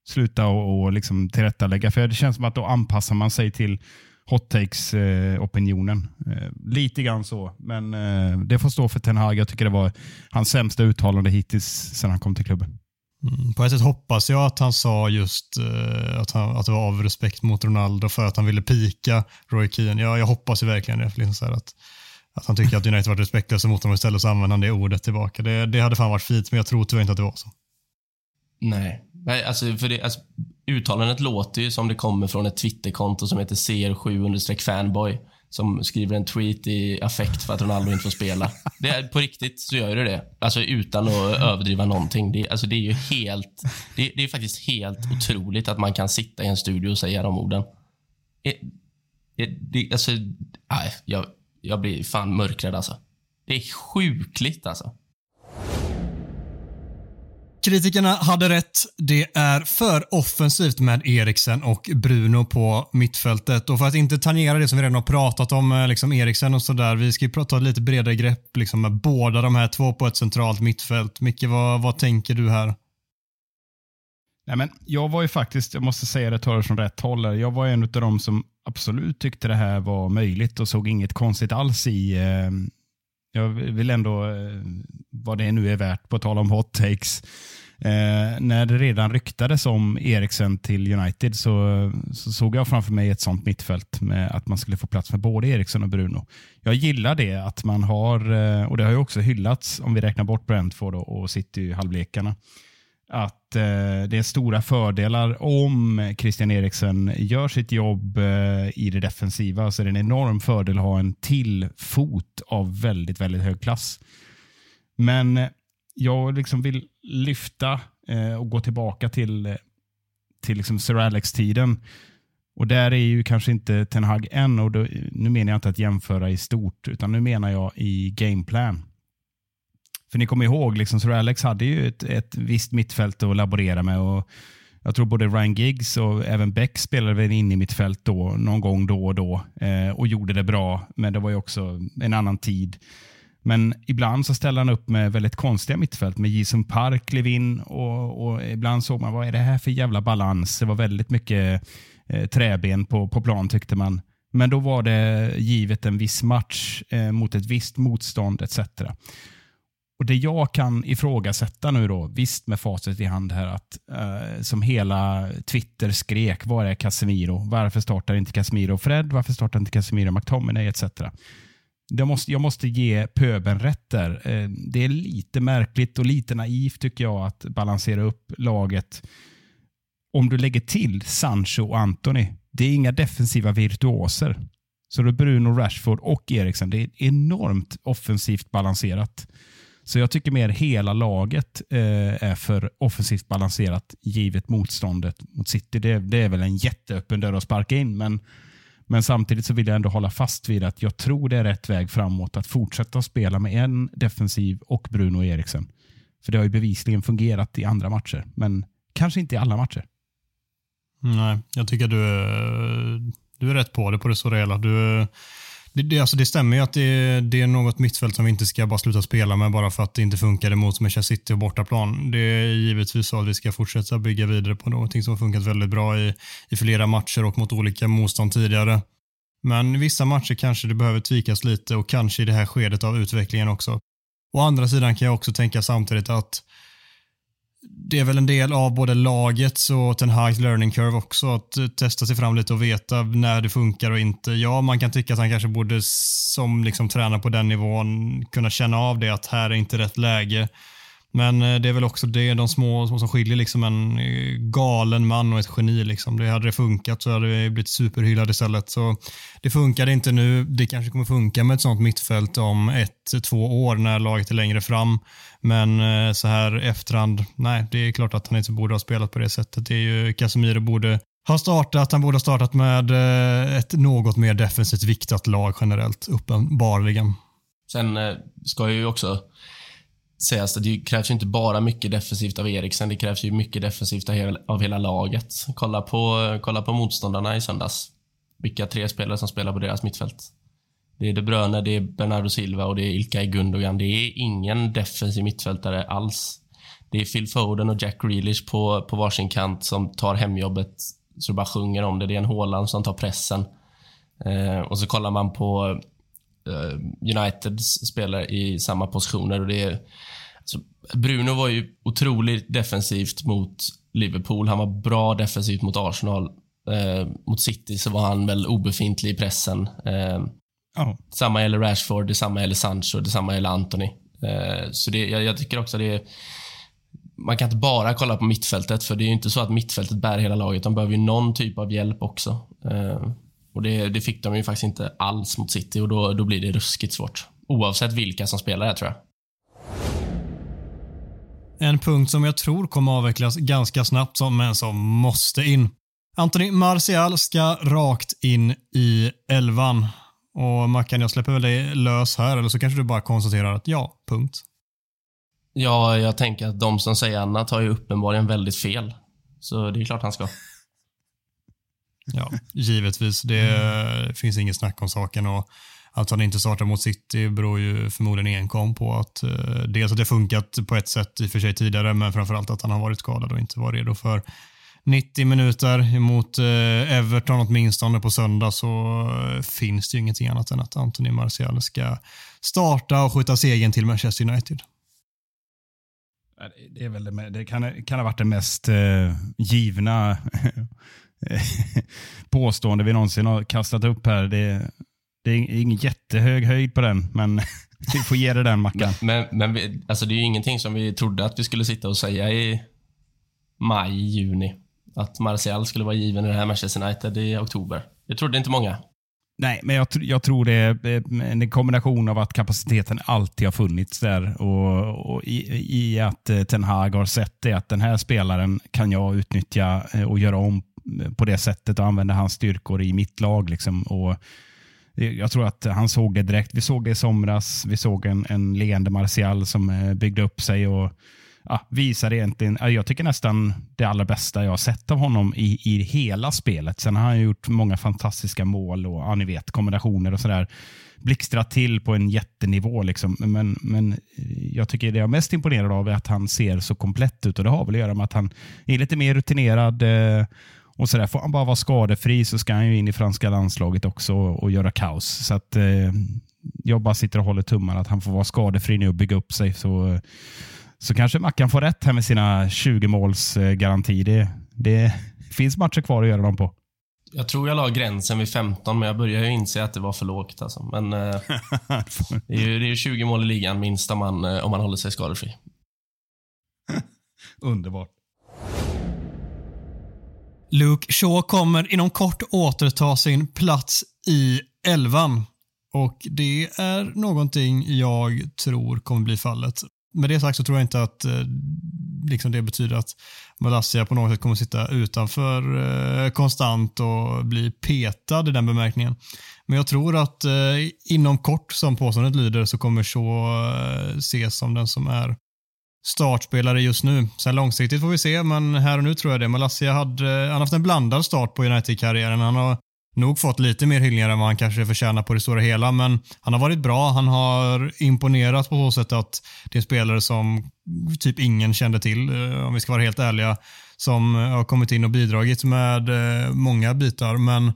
Sluta och, och liksom tillrättalägga, för det känns som att då anpassar man sig till hot takes-opinionen. Eh, eh, lite grann så, men eh, det får stå för Ten Hag. Jag tycker det var hans sämsta uttalande hittills sedan han kom till klubben. Mm, på ett sätt hoppas jag att han sa just uh, att, han, att det var av respekt mot Ronaldo för att han ville pika Roy Keane. Ja, jag hoppas ju verkligen det. Liksom så att, att han tycker att United varit respektlösa mot honom istället så använder han det ordet tillbaka. Det, det hade fan varit fint, men jag tror tyvärr inte att det var så. Nej, alltså, för det, alltså, uttalandet låter ju som det kommer från ett Twitterkonto som heter CR7-fanboy som skriver en tweet i affekt för att Ronaldo inte får spela. Det är, på riktigt så gör det det. Alltså utan att överdriva någonting. Det, alltså, det är ju helt... Det, det är faktiskt helt otroligt att man kan sitta i en studio och säga de orden. Det, det, alltså, nej, jag, jag blir fan mörkrädd alltså. Det är sjukligt alltså. Kritikerna hade rätt. Det är för offensivt med Eriksen och Bruno på mittfältet. Och för att inte tangera det som vi redan har pratat om, eh, liksom Eriksen och sådär. Vi ska ju prata lite bredare grepp liksom, med båda de här två på ett centralt mittfält. Micke, vad, vad tänker du här? Nej, men jag var ju faktiskt, jag måste säga det, tar det från rätt håll. Jag var en av de som absolut tyckte det här var möjligt och såg inget konstigt alls i eh, jag vill ändå, eh, vad det nu är värt, på tal om hot takes, eh, när det redan ryktades om Eriksen till United så, så, såg jag framför mig ett sånt mittfält med att man skulle få plats med både Eriksen och Bruno. Jag gillar det att man har, eh, och det har ju också hyllats om vi räknar bort Brentford och, och City-halvlekarna, att eh, det är stora fördelar om Christian Eriksen gör sitt jobb eh, i det defensiva. Så är det en enorm fördel att ha en till fot av väldigt, väldigt hög klass. Men eh, jag liksom vill lyfta eh, och gå tillbaka till, eh, till liksom Sir Alex-tiden. Och där är ju kanske inte Ten Hag än. Och då, nu menar jag inte att jämföra i stort, utan nu menar jag i gameplan. För ni kommer ihåg, liksom, Sir Alex hade ju ett, ett visst mittfält att laborera med. Och jag tror både Ryan Giggs och även Beck spelade väl in i mittfält då, någon gång då och då eh, och gjorde det bra. Men det var ju också en annan tid. Men ibland så ställde han upp med väldigt konstiga mittfält med Jason Park klev in och, och, ibland såg man vad är det här för jävla balans. Det var väldigt mycket eh, träben på, på plan tyckte man. Men då var det givet en viss match eh, mot ett visst motstånd etc. Och Det jag kan ifrågasätta nu då, visst med facit i hand här, att eh, som hela Twitter skrek, var är Casemiro? Varför startar inte Casemiro Fred? Varför startar inte Casemiro McTominay etc. Jag måste, jag måste ge pöben rätt där. Eh, det är lite märkligt och lite naivt tycker jag att balansera upp laget. Om du lägger till Sancho och Anthony, det är inga defensiva virtuoser. Så det är Bruno, Rashford och Eriksen. Det är enormt offensivt balanserat. Så jag tycker mer hela laget eh, är för offensivt balanserat givet motståndet mot City. Det, det, är väl en jätteöppen dörr att sparka in, men, men samtidigt så vill jag ändå hålla fast vid att jag tror det är rätt väg framåt att fortsätta spela med en defensiv och Bruno Eriksen. För det har ju bevisligen fungerat i andra matcher, men kanske inte i alla matcher. Nej, jag tycker du, du är rätt på det på det stora hela. Du det, det, alltså det stämmer ju att det, det, är något mittfält som vi inte ska bara sluta spela med bara för att det inte funkade mot Manchester City och bortaplan. Det är givetvis så att vi ska fortsätta bygga vidare på någonting som har funkat väldigt bra i, i flera matcher och mot olika motstånd tidigare. Men vissa matcher kanske det behöver tvikas lite och kanske i det här skedet av utvecklingen också. Å andra sidan kan jag också tänka samtidigt att det är väl en del av både lagets och Ten Hags learning curve också. Att eh, testa sig fram lite och veta när det funkar och inte. Ja, man kan tycka att han kanske borde som liksom tränare på den nivån kunna känna av det att här är inte rätt läge. Men eh, det är väl också det, de små, små som skiljer liksom en eh, galen man och ett geni. Liksom. Det hade det funkat så hade vi blivit superhyllad istället. Så det funkade inte nu. Det kanske kommer funka med ett sånt mittfält om ett, två år när laget är längre fram. Men eh, så här efterhand, nej, det är klart att han inte borde ha spelat på det sättet. Det är ju Casemiro borde ha startat, han borde ha startat med ett något mer defensivt viktat lag generellt, uppenbarligen. Sen ska ju också sägas att det krävs ju inte bara mycket defensivt av Eriksen, det krävs ju mycket defensivt av hela laget. Kolla på, kolla på motståndarna i söndags. Vilka tre spelare som spelar på deras mittfält. Det är De Bruyne, det är Bernardo Silva och det är Ilkay Gundogan. Det är ingen defensiv mittfältare alls. Det är Phil Foden och Jack Grealish på, på varsin kant som tar hemjobbet så det bara sjunger om det. Det är en Haaland som tar pressen. Eh, och så kollar man på eh, Uniteds spelare i samma positioner och det är Alltså, Bruno var ju otroligt defensivt mot Liverpool. Han var bra defensivt mot Arsenal. Eh, mot City så var han väl obefintlig i pressen. Eh, oh. Samma gäller Rashford, detsamma gäller Sancho, detsamma gäller Anthony. Eh, så det, jag, jag, tycker också det är... man kan inte bara kolla på mittfältet, för det är ju inte så att mittfältet bär hela laget. De behöver ju någon typ av hjälp också. Eh, och det, det, fick de ju faktiskt inte alls mot City och då, då blir det ruskigt svårt. Oavsett vilka som spelar här, tror jag. En punkt som jag tror kommer avvecklas ganska snabbt, men som måste in. Anthony Martial ska rakt in i elvan. Och Mackan, jag släpper väl dig lös här, eller så kanske du bara konstaterar att ja, punkt. Ja, jag tänker att de som säger annat har ju uppenbarligen väldigt fel. Så det är klart han ska. Ja, givetvis. Det mm. finns inget snack om saken. Och att han inte startar mot City beror ju förmodligen enkom på att eh, dels att det funkat på ett sätt i och för sig tidigare, men framförallt att han har varit skadad och inte var redo för 90 minuter mot eh, Everton åtminstone på söndag så eh, finns det ju ingenting annat än att Anthony Martial ska starta och skjuta segern till Manchester United. Det, är väl det, det kan, kan ha varit det mest eh, givna eh, påstående vi någonsin har kastat upp här. Det, det är ingen jättehög höjd på den, men vi får ge det den Mackan. Men, men, vi, alltså det är ju ingenting som vi trodde att vi skulle sitta och säga i maj, juni. Att Martial skulle vara given i det här Manchester United i oktober. Det trodde inte många. Nej, men jag, jag, tror det är en kombination av att kapaciteten alltid har funnits där och, och i, i, att eh, Ten Hag har sett det att den här spelaren kan jag utnyttja eh, och göra om på det sättet och använda hans styrkor i mitt lag. Liksom. Och jag tror att han såg det direkt. Vi såg det i somras. Vi såg en, en leende Martial som eh, byggde upp sig och ja, visade egentligen, jag tycker nästan det allra bästa jag har sett av honom i, i hela spelet. Sen har han gjort många fantastiska mål och ja, ni vet, kombinationer och sådär. Blixtrat till på en jättenivå. Liksom. Men, men eh, jag tycker det jag är mest imponerad av är att han ser så komplett ut och det har väl att göra med att han är lite mer rutinerad eh, och så där. Får han bara vara skadefri så ska han ju in i franska landslaget också och, och göra kaos. Så att eh, jag bara sitter och håller tummarna att han får vara skadefri nu och bygga upp sig. Så så kanske Mackan får rätt här med sina 20 måls garanti. Det, det finns matcher kvar att göra dem på. Jag tror jag la gränsen vid 15, men jag börjar ju inse att det var för lågt. Alltså. Men eh, det, är ju, det är 20 mål i ligan minst om man, eh, om man håller sig skadefri. Underbart. Luke Shaw kommer inom kort återta sin plats i elvan. Och det är någonting jag tror kommer bli fallet med det sagt så tror jag inte att eh, liksom det betyder att Malaysia på något sätt kommer sitta utanför eh, konstant och bli petad i den bemärkningen. Men jag tror att eh, inom kort, som påståendet lyder, så kommer så eh, ses som den som är startspelare just nu. Sen långsiktigt får vi se, men här och nu tror jag det. Malassia hade, han har haft en blandad start på United-karriären. Han har nog fått lite mer hyllningar än vad han kanske förtjänar på det stora hela, men han har varit bra. Han har imponerat på så sätt att det är spelare som typ ingen kände till, eh, om vi ska vara helt ärliga, som har kommit in och bidragit med eh, många bitar. Men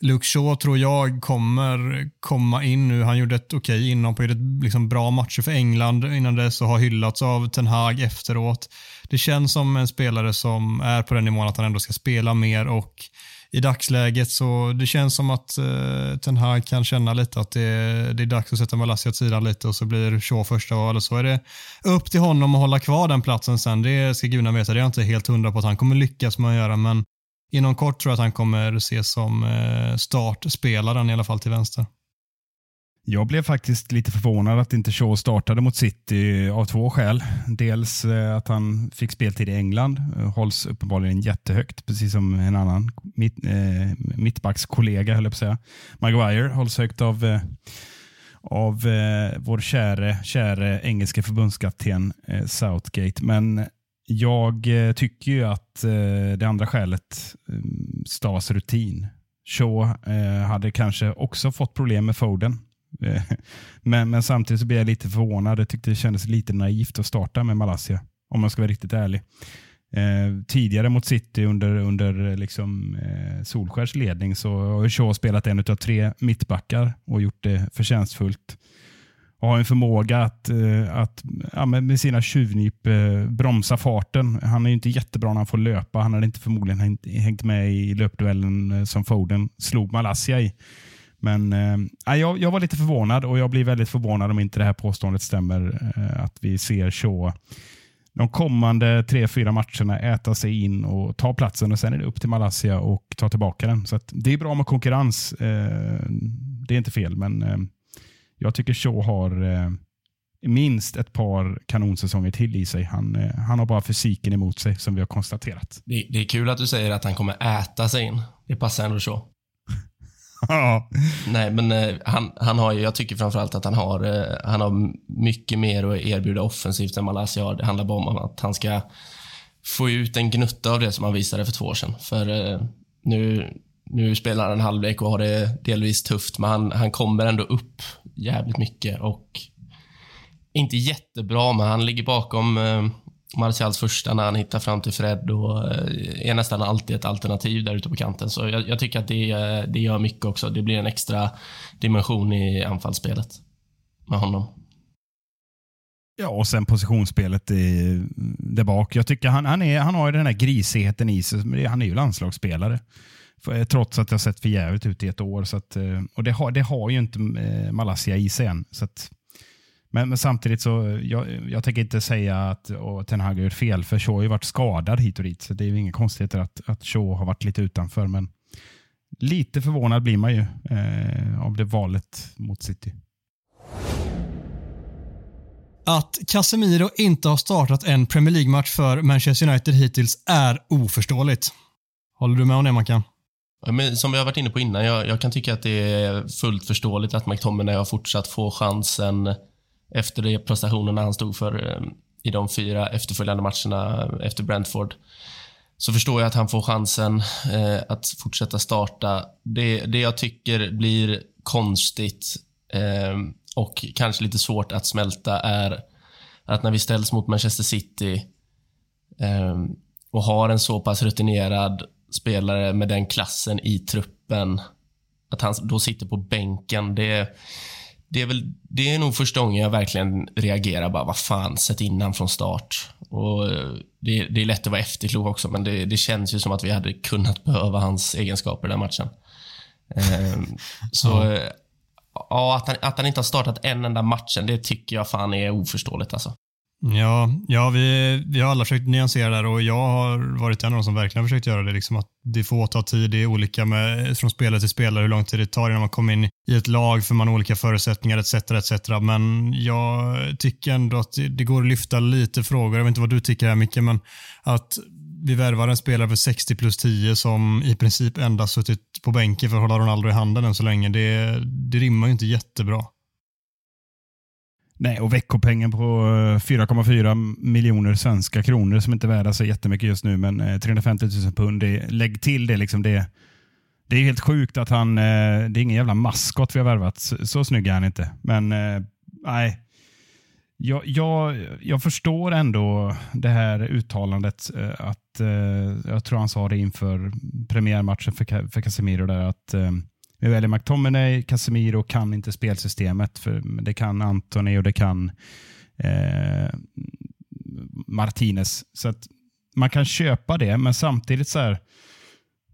Luke Shaw tror jag kommer komma in nu. Han gjorde ett okej okay inhopp på gjorde liksom bra matcher för England innan dess och har hyllats av Ten Hag efteråt. Det känns som en spelare som är på den nivån att han ändå ska spela mer och i dagsläget så det känns som att eh, Ten Hag kan känna lite att det, det är dags att sätta Malassia åt sidan lite och så blir Shaw första val. och Så är det upp till honom att hålla kvar den platsen sen. Det ska gudarna veta. Det är jag inte helt hundra på att han kommer lyckas med att göra, men inom kort tror jag att han kommer ses som eh, startspelaren i alla fall till vänster. Jag blev faktiskt lite förvånad att inte Shaw startade mot City av två skäl. Dels eh, att han fick speltid i England, eh, hålls uppenbarligen jättehögt, precis som en annan mitt, eh, mittbackskollega, höll jag på att säga. Maguire hålls högt av, eh, av eh, vår käre, käre engelske förbundskapten eh, Southgate. Men jag eh, tycker ju att eh, det andra skälet mm, stavas rutin. Shaw eh, hade kanske också fått problem med Foden men, men samtidigt så blev jag lite förvånad. Jag tyckte det kändes lite naivt att starta med Malaysia, om man ska vara riktigt ärlig. Eh, tidigare mot City under, under liksom, eh, Solskärs ledning så har Shaw spelat en av tre mittbackar och gjort det förtjänstfullt. Och har en förmåga att, eh, att ja, med sina tjuvnyp eh, bromsa farten. Han är inte jättebra när han får löpa. Han hade inte förmodligen hängt, med i löpduellen eh, som Foden slog Malaysia i. Men äh, jag, jag var lite förvånad och jag blir väldigt förvånad om inte det här påståendet stämmer. Äh, att vi ser Shaw de kommande tre, fyra matcherna äta sig in och ta platsen och sen är det upp till Malaysia och ta tillbaka den. Så det är bra med konkurrens. Äh, det är inte fel, men jag tycker Shaw har eh, minst ett par kanonsäsonger till i sig. Han, eh, han har bara fysiken emot sig, som vi har konstaterat. Det, det är kul att du säger att han kommer äta sig in. Det passar ändå. Ja. Nej, men eh, han, han har ju, jag tycker framförallt att han har, eh, han har mycket mer att erbjuda offensivt än Malaysia har. Det handlar bara om att han ska få ut en gnutta av det som han visade för två år sedan. För eh, nu, nu spelar han en halvlek och har det delvis tufft, men han, han kommer ändå upp jävligt mycket och inte jättebra, men han ligger bakom eh, Martials första när han hittar fram till Fred och eh, är nästan alltid ett alternativ där ute på kanten. Så jag, jag tycker att det, eh, det gör mycket också. Det blir en extra dimension i anfallsspelet med honom. Ja, och sen positionsspelet i, där bak. Jag tycker han, han, är, han har ju den här grisigheten i sig. men Han är ju landslagsspelare. Eh, trots att det har sett för jävligt ut i ett år. Så att, eh, och det har, det har ju inte eh, Malaysia i sig än. Så att, men, men, samtidigt så, jag, jag tänker inte säga att och Ten Hag har gjort fel, för Shaw har ju varit skadad hit och dit, så det är ju inga konstigheter att, att Shaw har varit lite utanför. Men lite förvånad blir man ju eh, av det valet mot City. Att Casemiro inte har startat en Premier League-match för Manchester United hittills är oförståeligt. Håller du med om det, Mackan? Men som vi har varit inne på innan, jag, jag, kan tycka att det är fullt förståeligt att McTominay har fortsatt få chansen efter de prestationerna han stod för eh, i de fyra efterföljande matcherna efter Brentford så förstår jag att han får chansen eh, att fortsätta starta. Det, det jag tycker blir konstigt eh, och kanske lite svårt att smälta är att när vi ställs mot Manchester City eh, och har en så pass rutinerad spelare med den klassen i truppen, att han då sitter på bänken. Det, det är, väl, det är nog första gången jag verkligen reagerar. Bara, vad fan, sätt in han från start. Och det, det är lätt att vara efterklok också, men det, det, känns ju som att vi hade kunnat behöva hans egenskaper den matchen. Ehm, så ja. ja, att, han, att han inte har startat en enda matchen, det tycker jag fan är oförståeligt alltså. Ja, ja vi, vi har alla försökt nyansera där och jag har varit en av de som verkligen har försökt göra det. Liksom att det får ta tid, det är olika med, från spelare till spelare hur lång tid det tar innan man kommer in i ett lag för man har olika förutsättningar etc. etc. Men jag tycker ändå att det går att lyfta lite frågor. Jag vet inte vad du tycker här Micke, men att vi värvar en spelare för 60 plus 10 som i princip endast suttit på bänken för att hålla Ronaldo i handen än så länge. Det, det rimmar ju inte jättebra. Nej, och veckopengen på eh, 4,4 miljoner svenska kronor som inte är värda så jättemycket just nu, men eh, 350 000 pund. Det, lägg till det. Liksom det, det är helt sjukt att han... Eh, det är ingen jävla maskot vi har värvat. Så, så snygg är han inte. Men nej. Jag, jag, jag förstår ändå det här uttalandet. att Jag tror han sa det inför premiärmatchen för, för Casemiro. Där, att vi väljer McTominay, Casemiro kan inte spelsystemet, för det kan Antoni och det kan eh, Martinez. Så att man kan köpa det, men samtidigt så här,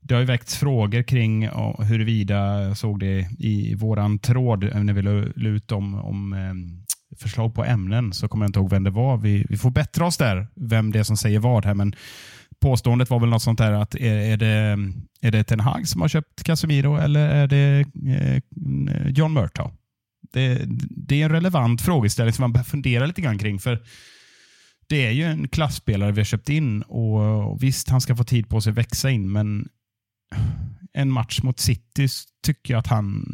det har ju väckts frågor kring huruvida, jag såg det i våran tråd eh, när vi la ut om, om eh, förslag på ämnen, så kommer jag inte ihåg vem det var. Vi, vi får bättra oss där, vem det är som säger vad här, men påståendet var väl något sånt där att är, är, det, är det Ten Hag som har köpt Casemiro eller är det eh, John Murtaugh? Det, det, är en relevant frågeställning som man bör fundera lite grann kring. För det är ju en klassspelare vi har köpt in och, och visst, han ska få tid på sig att växa in, men en match mot City tycker jag att han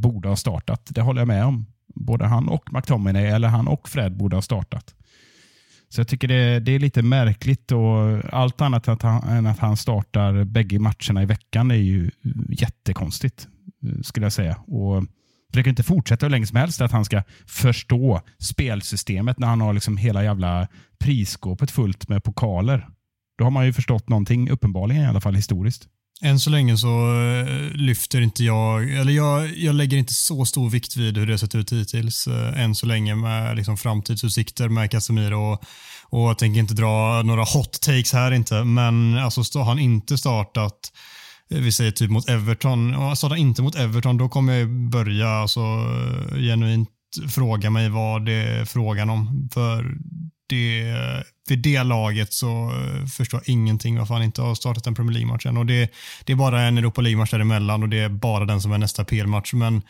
borde ha startat. Det håller jag med om. Både han och McTominay, eller han och Fred borde ha startat. Så jag tycker det, det, är lite märkligt och allt annat att han, än att han startar bägge matcherna i veckan är ju jättekonstigt, skulle jag säga. Och det kan inte fortsätta hur länge som helst att han ska förstå spelsystemet när han har liksom hela jävla prisskåpet fullt med pokaler. Då har man ju förstått någonting, uppenbarligen i alla fall historiskt. Än så länge så eh, lyfter inte jag, eller jag, jag lägger inte så stor vikt vid hur det har sett ut hittills. Eh, än så länge med liksom framtidsutsikter med Casemiro och, och jag tänker inte dra några hot takes här inte. Men alltså har han inte startat, eh, vi säger typ mot Everton, och startar inte mot Everton då kommer jag börja alltså, genuint fråga mig vad det är frågan om. För det, vid det laget så eh, förstår jag ingenting varför han inte har startat en Premier League-match än. Och det, det är bara en Europa League-match däremellan och det är bara den som är nästa PL-match. Men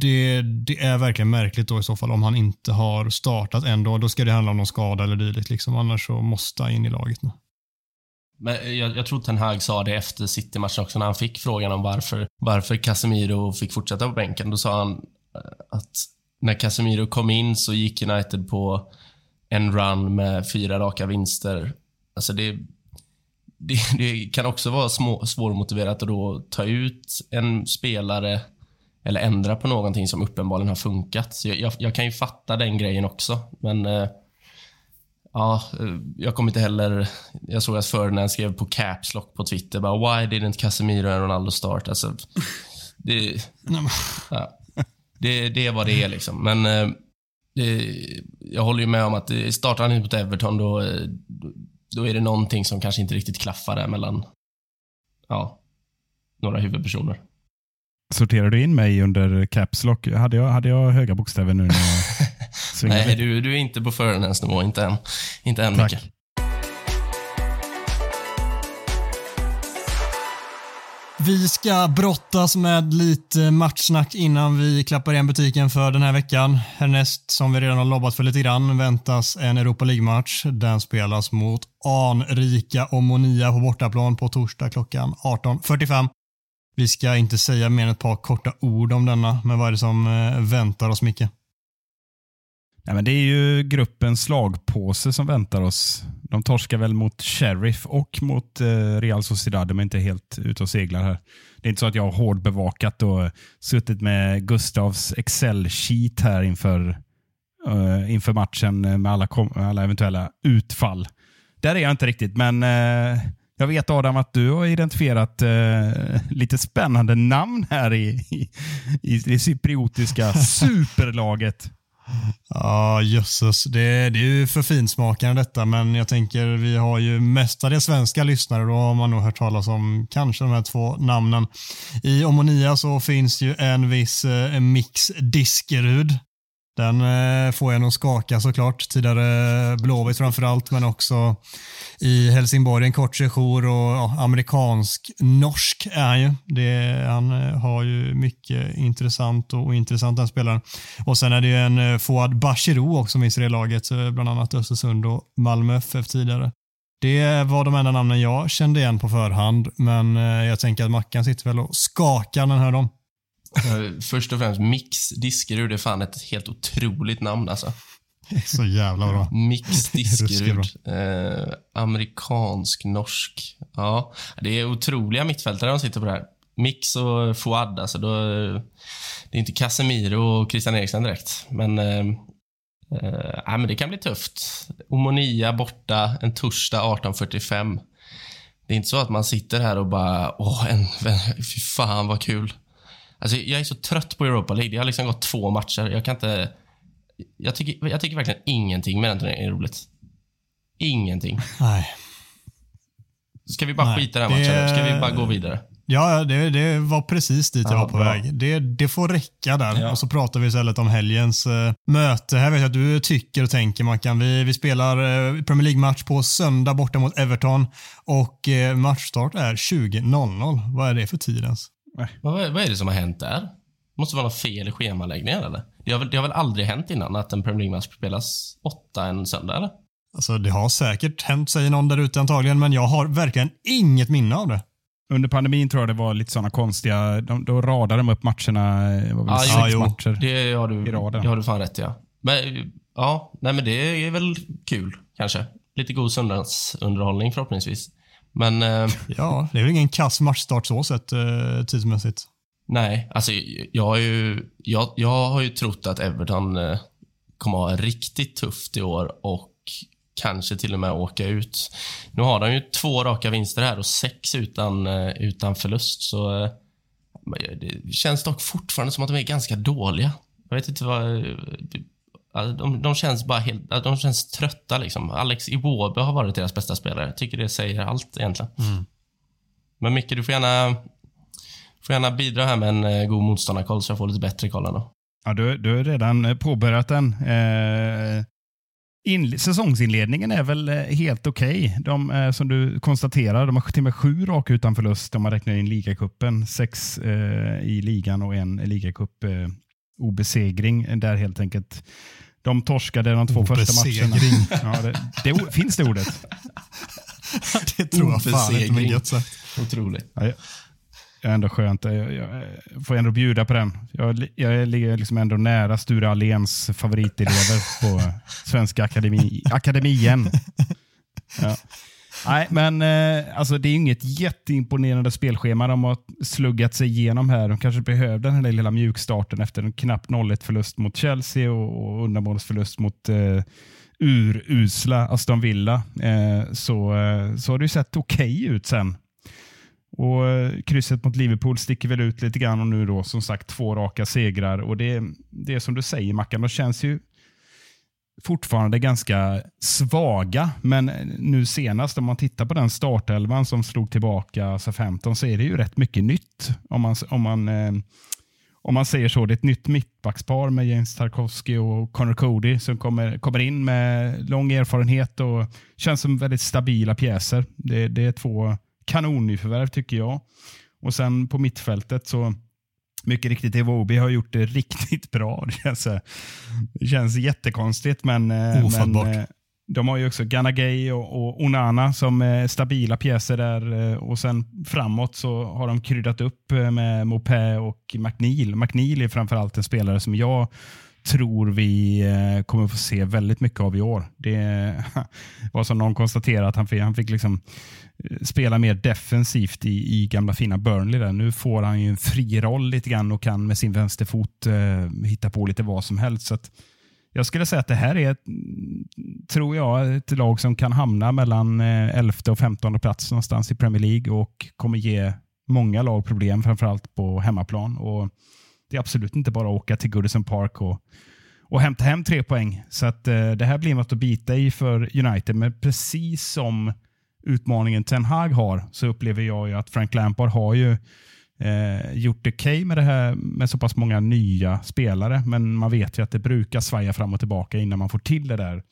det, det, är verkligen märkligt då i så fall om han inte har startat ändå. Då ska det handla om någon skada eller dylikt. Liksom. Annars så måste han in i laget nu. Men eh, jag, jag tror Ten Hag sa det efter City-matchen också när han fick frågan om varför, varför Casemiro fick fortsätta på bänken. Då sa han eh, att när Casemiro kom in så gick United på en run med fyra raka vinster. Alltså det, det, det kan också vara små, svårmotiverat att då ta ut en spelare eller ändra på någonting som uppenbarligen har funkat. Så jag, jag, jag kan ju fatta den grejen också, men eh, ja, eh, jag kommer inte heller... Jag såg att Ferdinand skrev på Caps Lock på Twitter bara “Why didn't Casemiro and Ronaldo start?” alltså, det, ja, det, det är vad det är liksom. Men eh, det, jag håller ju med om att startar han inte mot Everton då, eh, då är det någonting som kanske inte riktigt klaffar där mellan ja, några huvudpersoner. Sorterar du in mig under Caps Lock? Hade jag, hade jag höga bokstäver nu när jag svingade? Nej, du, du är inte på Ferdinands nivå. Inte än. Inte än, Tack. Micke. Vi ska brottas med lite matchsnack innan vi klappar igen butiken för den här veckan. Härnäst, som vi redan har lobbat för lite grann, väntas en Europa League-match. Den spelas mot anrika Omonia på bortaplan på torsdag klockan 18.45. Vi ska inte säga mer än ett par korta ord om denna, men vad är det som eh, väntar oss, Micke? Ja, men det är ju gruppens slagpåse som väntar oss. De torskar väl mot Sheriff och mot eh, Real Sociedad. De är inte helt ute och seglar här. Det är inte så att jag har hårdbevakat och suttit med Gustavs Excel-sheet här inför, uh, inför matchen med alla, alla eventuella utfall. Där är jag inte riktigt, men uh, jag vet Adam att du har identifierat uh, lite spännande namn här i, i, i det cypriotiska superlaget. Ja, jösses. Det, det är ju för finsmakande detta, men jag tänker vi har ju mestadels svenska lyssnare. Då har man nog hört talas om kanske de här två namnen. I Omonia så finns ju en viss eh, Mix Diskerud den eh, får jag nog skaka såklart. Tidigare Blåvitt framförallt, men också i Helsingborg en kort sejour och ja, amerikansk-norsk är han ju. Det, han eh, har ju mycket intressant och ointressant den spelaren. Och sen är det ju en eh, Fouad Bachirou också minns i det laget, bland annat Östersund och Malmö FF tidigare. Det var de enda namnen jag kände igen på förhand, men jag tänker att Mackan sitter väl och skakar när han hör dem. Eh, först och främst, Mix Diskerud är fan ett helt otroligt namn alltså. Så jävla bra. Mix Diskerud. Eh, amerikansk, norsk. Ja, det är otroliga mittfältare de sitter på det här. Mix och Fouad, alltså då, det är inte Casemiro och Christian Eriksen direkt. Men, eh, eh, men det kan bli tufft. Omonia borta en torsdag 18.45. Det är inte så att man sitter här och bara, åh, en, fy fan vad kul. Alltså, jag är så trött på Europa League. Det har liksom gått två matcher. Jag kan inte... Jag tycker, jag tycker verkligen ingenting med den turneringen är roligt. Ingenting. Nej. Ska vi bara Nej, skita i den matchen? Det... Ska vi bara gå vidare? Ja, det, det var precis dit jag ja, var på bra. väg. Det, det får räcka där. Ja. Och så pratar vi istället om helgens uh, möte. Här vet jag att du tycker och tänker Mackan. Vi, vi spelar uh, Premier League-match på söndag borta mot Everton och uh, matchstart är 20.00. Vad är det för tid ens? Vad, vad är det som har hänt där? Det måste vara något fel i schemaläggningen eller? Det har, väl, det har väl aldrig hänt innan att en Premier League-match spelas åtta en söndag eller? Alltså det har säkert hänt, säger någon där ute antagligen, men jag har verkligen inget minne av det. Under pandemin tror jag det var lite sådana konstiga, de, då radade de upp matcherna, var väl ah, sex jo, matcher det har du, i raden. Det har du fan rätt ja. Men, ja, nej men det är väl kul kanske. Lite god söndagsunderhållning förhoppningsvis. Men... Eh, ja, det är väl ingen kass matchstart så sett eh, tidsmässigt. Nej, alltså jag har ju, jag, jag har ju trott att Everton eh, kommer ha riktigt tufft i år och kanske till och med åka ut. Nu har de ju två raka vinster här och sex utan, eh, utan förlust. Så eh, det känns dock fortfarande som att de är ganska dåliga. Jag vet inte vad... De, de känns bara helt, de känns trötta liksom. Alex Iwobi har varit deras bästa spelare. Jag tycker det säger allt egentligen. Mm. Men Micke, du får gärna, får gärna bidra här med en eh, god motståndarkoll så jag får lite bättre koll ändå. Ja, du, du har redan eh, påbörjat den. Eh, In, säsongsinledningen är väl eh, helt okej. Okay. De är som du konstaterar, de har till och med sju raka utan förlust om man räknar in ligacupen. Sex eh, i ligan och en ligacup eh, obesegring. Där helt enkelt de torskade de två första matcherna. Ja, det, det, finns det ordet? det tror jag fan inte, men gött sagt. Otroligt. Ja, jag är ändå skönt. Jag, jag, får ändå bjuda på den. Jag, jag ligger liksom ändå nära Sture Alléns favoritelever på Svenska Akademi, Akademien. Ja. Nej, men eh, alltså, det är inget jätteimponerande spelschema de har sluggat sig igenom här. De kanske behövde den här lilla mjukstarten efter en knapp 0-1 förlust mot Chelsea och, och undanmålsförlust mot eh, urusla Aston Villa. Eh, så, eh, så har det ju sett okej okay ut sen. Och eh, Krysset mot Liverpool sticker väl ut lite grann och nu då som sagt två raka segrar. Och Det, det är som du säger Mackan, de känns ju fortfarande ganska svaga. Men nu senast om man tittar på den startelvan som slog tillbaka SA-15 så är det ju rätt mycket nytt. Om man, om man, eh, om man säger så. Det är ett nytt mittbackspar med James Tarkovsky och Connor Cody som kommer, kommer in med lång erfarenhet och känns som väldigt stabila pjäser. Det, det är två kanonnyförvärv tycker jag. Och sen på mittfältet så mycket riktigt, Evobi har gjort det riktigt bra. Det känns, det känns jättekonstigt, men, eh, men eh, de har ju också Ganagay och, och Onana som stabila pjäser där. Eh, och sen framåt så har de kryddat upp med Mopé och McNeil. McNeil är framförallt en spelare som jag tror vi kommer få se väldigt mycket av i år. Det var som någon konstaterade att han fick, han fick liksom spela mer defensivt i, i gamla fina Burnley. Där. Nu får han ju en fri roll lite grann och kan med sin vänsterfot eh, hitta på lite vad som helst. Så jag skulle säga att det här är, tror jag, ett lag som kan hamna mellan eh, 11 och 15 plats någonstans i Premier League och kommer ge många lag problem, framförallt på hemmaplan. Och det är absolut inte bara att åka till Goodison Park och, och hämta hem tre poäng. Så att, eh, det här blir något att bita i för United, men precis som utmaningen Ten Hag har så upplever jag ju att Frank Lampard har ju eh, gjort det okej okay med det här med så pass många nya spelare. Men man vet ju att det brukar svaja fram och tillbaka innan man får till det där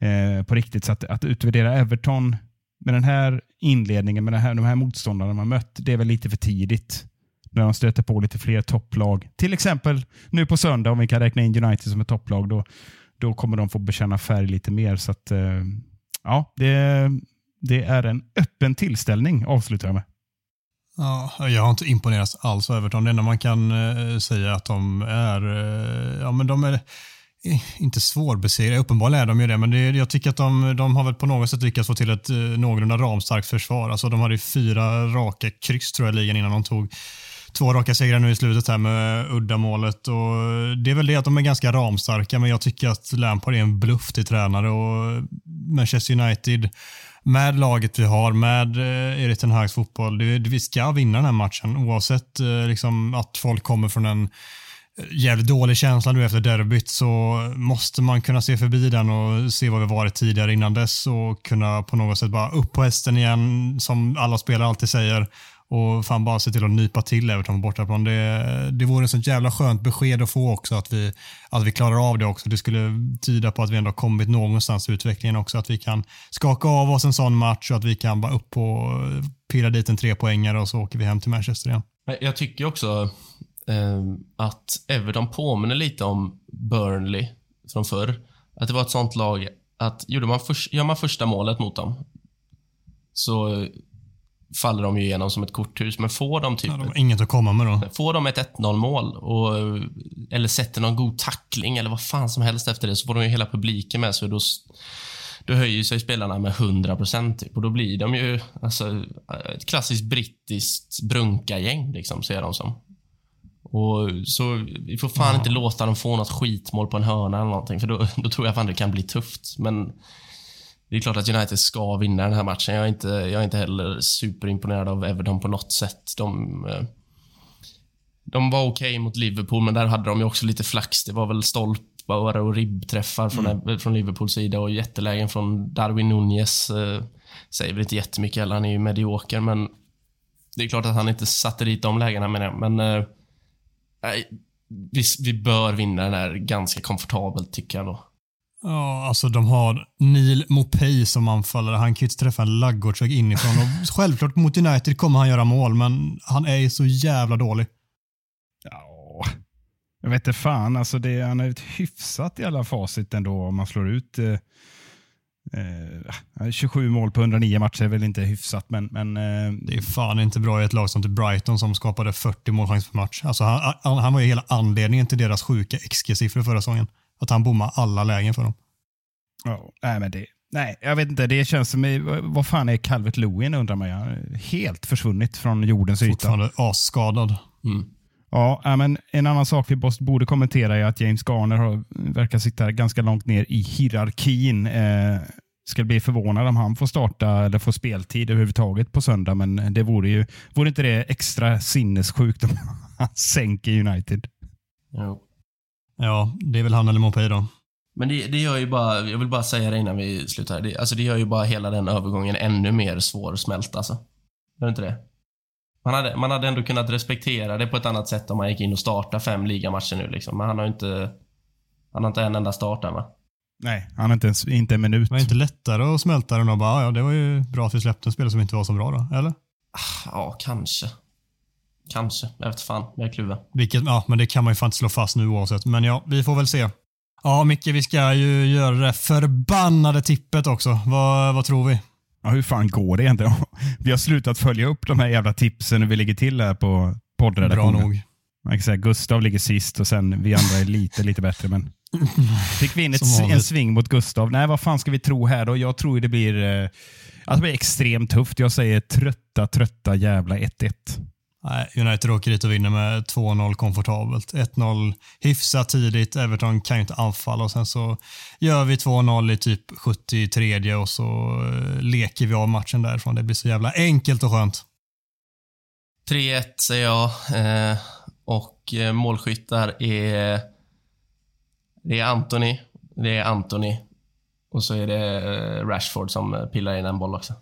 eh, på riktigt. Så att, att utvärdera Everton med den här inledningen, med den här, de här motståndarna man mött, det är väl lite för tidigt. När de stöter på lite fler topplag. Till exempel nu på söndag, om vi kan räkna in United som ett topplag, då, då kommer de få bekänna färg lite mer. Så att, eh, ja, det, det är en öppen tillställning, avslutar jag med. Ja, jag har inte imponerats alls av Everton. Det enda man kan eh, säga att de är, eh, ja men de är eh, inte svårbesegrade, uppenbarligen är de ju det, men det, jag tycker att de, de har väl på något sätt lyckats få till ett eh, någorlunda ramstarkt försvar. Alltså de hade fyra raka kryss tror jag ligan innan de tog två raka segrar nu i slutet här med uddamålet. Och det är väl det att de är ganska ramstarka, men jag tycker att Lampard är en bluff till tränare och Manchester United med laget vi har, med eh, Erik Ten Hags fotboll, det, vi ska vinna den här matchen oavsett eh, liksom, att folk kommer från en eh, jävligt dålig känsla nu efter derbyt så måste man kunna se förbi den och se vad vi varit tidigare innan dess och kunna på något sätt bara upp på hästen igen som alla spelare alltid säger och fan bara se till att nypa till Everton på bortaplan. Det, det vore en sånt jävla skönt besked att få också att vi, att vi klarar av det också. Det skulle tyda på att vi ändå har kommit någonstans i utvecklingen också. Att vi kan skaka av oss en sån match och att vi kan bara upp och pilla dit en trepoängare och så åker vi hem till Manchester igen. Jag tycker också eh, att Everton påminner lite om Burnley från förr. Att det var ett sånt lag att gjorde man för, gör man första målet mot dem så faller de ju igenom som ett korthus. Men får de typ... Ja, de inget att komma med då. Får de ett 1-0 mål och, eller sätter någon god tackling eller vad fan som helst efter det så får de ju hela publiken med sig. Då, då höjer sig spelarna med 100 procent. Typ. Och då blir de ju alltså, ett klassiskt brittiskt brunkargäng, liksom, ser de som. Och så Vi får fan ja. inte låta dem få något skitmål på en hörna eller någonting, för då, då tror jag fan det kan bli tufft. Men det är klart att United ska vinna den här matchen. Jag är inte, jag är inte heller superimponerad av Everton på något sätt. De, eh, de var okej okay mot Liverpool, men där hade de ju också lite flax. Det var väl stolpar och ribbträffar från, mm. från Liverpools sida och jättelägen från Darwin Nunez. Eh, säger väl inte jättemycket heller, han är ju medioker, men det är klart att han inte satte dit de lägena menar jag. Men eh, vi, vi bör vinna den här ganska komfortabelt, tycker jag nog. Ja, alltså de har Neil Mopay som anfallare. Han kan ju inte träffa en laggårdsvägg inifrån. Och självklart mot United kommer han göra mål, men han är ju så jävla dålig. Ja, jag vet inte fan. Alltså det, han är ett hyfsat i alla facit ändå om man slår ut eh, eh, 27 mål på 109 matcher är väl inte hyfsat, men... men eh, Det är fan inte bra i ett lag som till Brighton som skapade 40 målchanser per match. Alltså han, han, han var ju hela anledningen till deras sjuka XG-siffror förra säsongen. Att han bommade alla lägen för dem. ja, nej, men det, nej, jag vet inte. Det känns som... Vad fan är Calvert Lewin undrar man. ju. Helt försvunnit från jordens yta. Fortfarande asskadad. Mm. Ja, men en annan sak vi borde kommentera är att James Garner har, verkar sitta ganska långt ner i hierarkin. Eh, ska bli förvånad om han får starta eller få speltid överhuvudtaget på söndag, men det vore ju vore inte det extra sinnessjukt om han sänker United? Jo. Ja, det är väl han eller Mopay då. Men det, det gör ju bara, jag vill bara säga det innan vi slutar. Det, alltså det gör ju bara hela den övergången ännu mer svårsmält alltså. Gör inte det? Man hade, man hade ändå kunnat respektera det på ett annat sätt om man gick in och startade fem ligamatcher nu liksom. Men han har ju inte, han har inte en enda start än va? Nej, han har inte ens inte en minut. Var det inte lättare att smälta den och bara, ja det var ju bra att vi släppte en spelare som inte var så bra då, eller? Ja, kanske. Kanske. Jag vet fan. Jag är kluven. Vilket, ja, men det kan man ju fan inte slå fast nu oavsett. Men ja, vi får väl se. Ja, Micke, vi ska ju göra det förbannade tippet också. Vad, vad tror vi? Ja, hur fan går det egentligen? Vi har slutat följa upp de här jävla tipsen när vi ligger till här på Bra poddredaktionen. nog. Man kan säga, Gustav ligger sist och sen vi andra är lite, lite bättre. Men fick vi in ett, en sving mot Gustav. Nej, vad fan ska vi tro här då? Jag tror det blir, eh, att det blir extremt tufft. Jag säger trötta, trötta jävla 1-1. Nej, United åker dit och vinner med 2-0 komfortabelt. 1-0 hyfsat tidigt. Everton kan ju inte anfalla och sen så gör vi 2-0 i typ 73 och så eh, leker vi av matchen därifrån. Det blir så jävla enkelt och skönt. 3-1 säger jag. Eh, och eh, målskyttar är... Det är Anthony. Det är Anthony. Och så är det eh, Rashford som pillar in en boll också.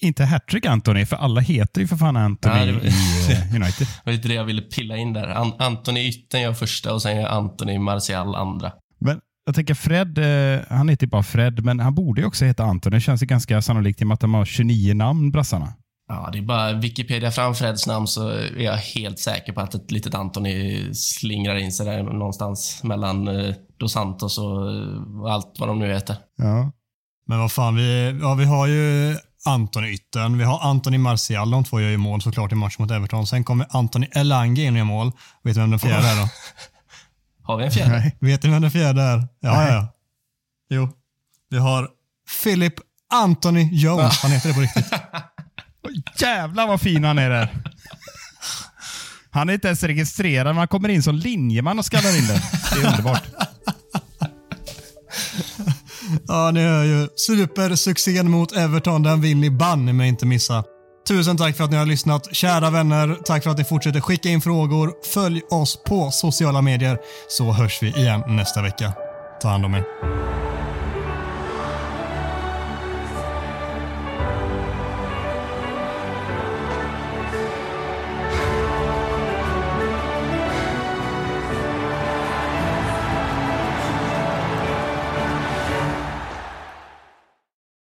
Inte hattrick Anthony, för alla heter ju för fan Anthony Ja, det- i eh, United. Det var lite det jag ville pilla in där. An Anthony Ytten gör första och sen gör Anthony Martial andra. Men jag tänker Fred, eh, han heter ju bara Fred, men han borde ju också heta Anthony. Det känns ju ganska sannolikt i och med att de har 29 namn, brassarna. Ja, det är bara Wikipedia fram Freds namn så är jag helt säker på att ett litet Anthony slingrar in sig där någonstans mellan eh, Dos Santos och allt vad de nu heter. Ja. Men vad fan, vi, ja, vi har ju Antoni Ytten, vi har Antoni Martial, de två gör ju mål såklart i match mot Everton. Sen kommer Antoni Elanga in och gör mål. Vet du vem den fjärde är då? Har vi en fjärde? Nej. Vet ni vem den fjärde är? Ja, ja, ja. Jo. Vi har Philip Anthony Jones, han heter det på riktigt. Jävlar vad fin han är där. Han är inte ens registrerad, men han kommer in som linjeman och skallar in den. Det är underbart. Ja, ni hör ju. Supersuccén mot Everton, den vill ni banne mig inte missa. Tusen tack för att ni har lyssnat. Kära vänner, tack för att ni fortsätter skicka in frågor. Följ oss på sociala medier så hörs vi igen nästa vecka. Ta hand om er.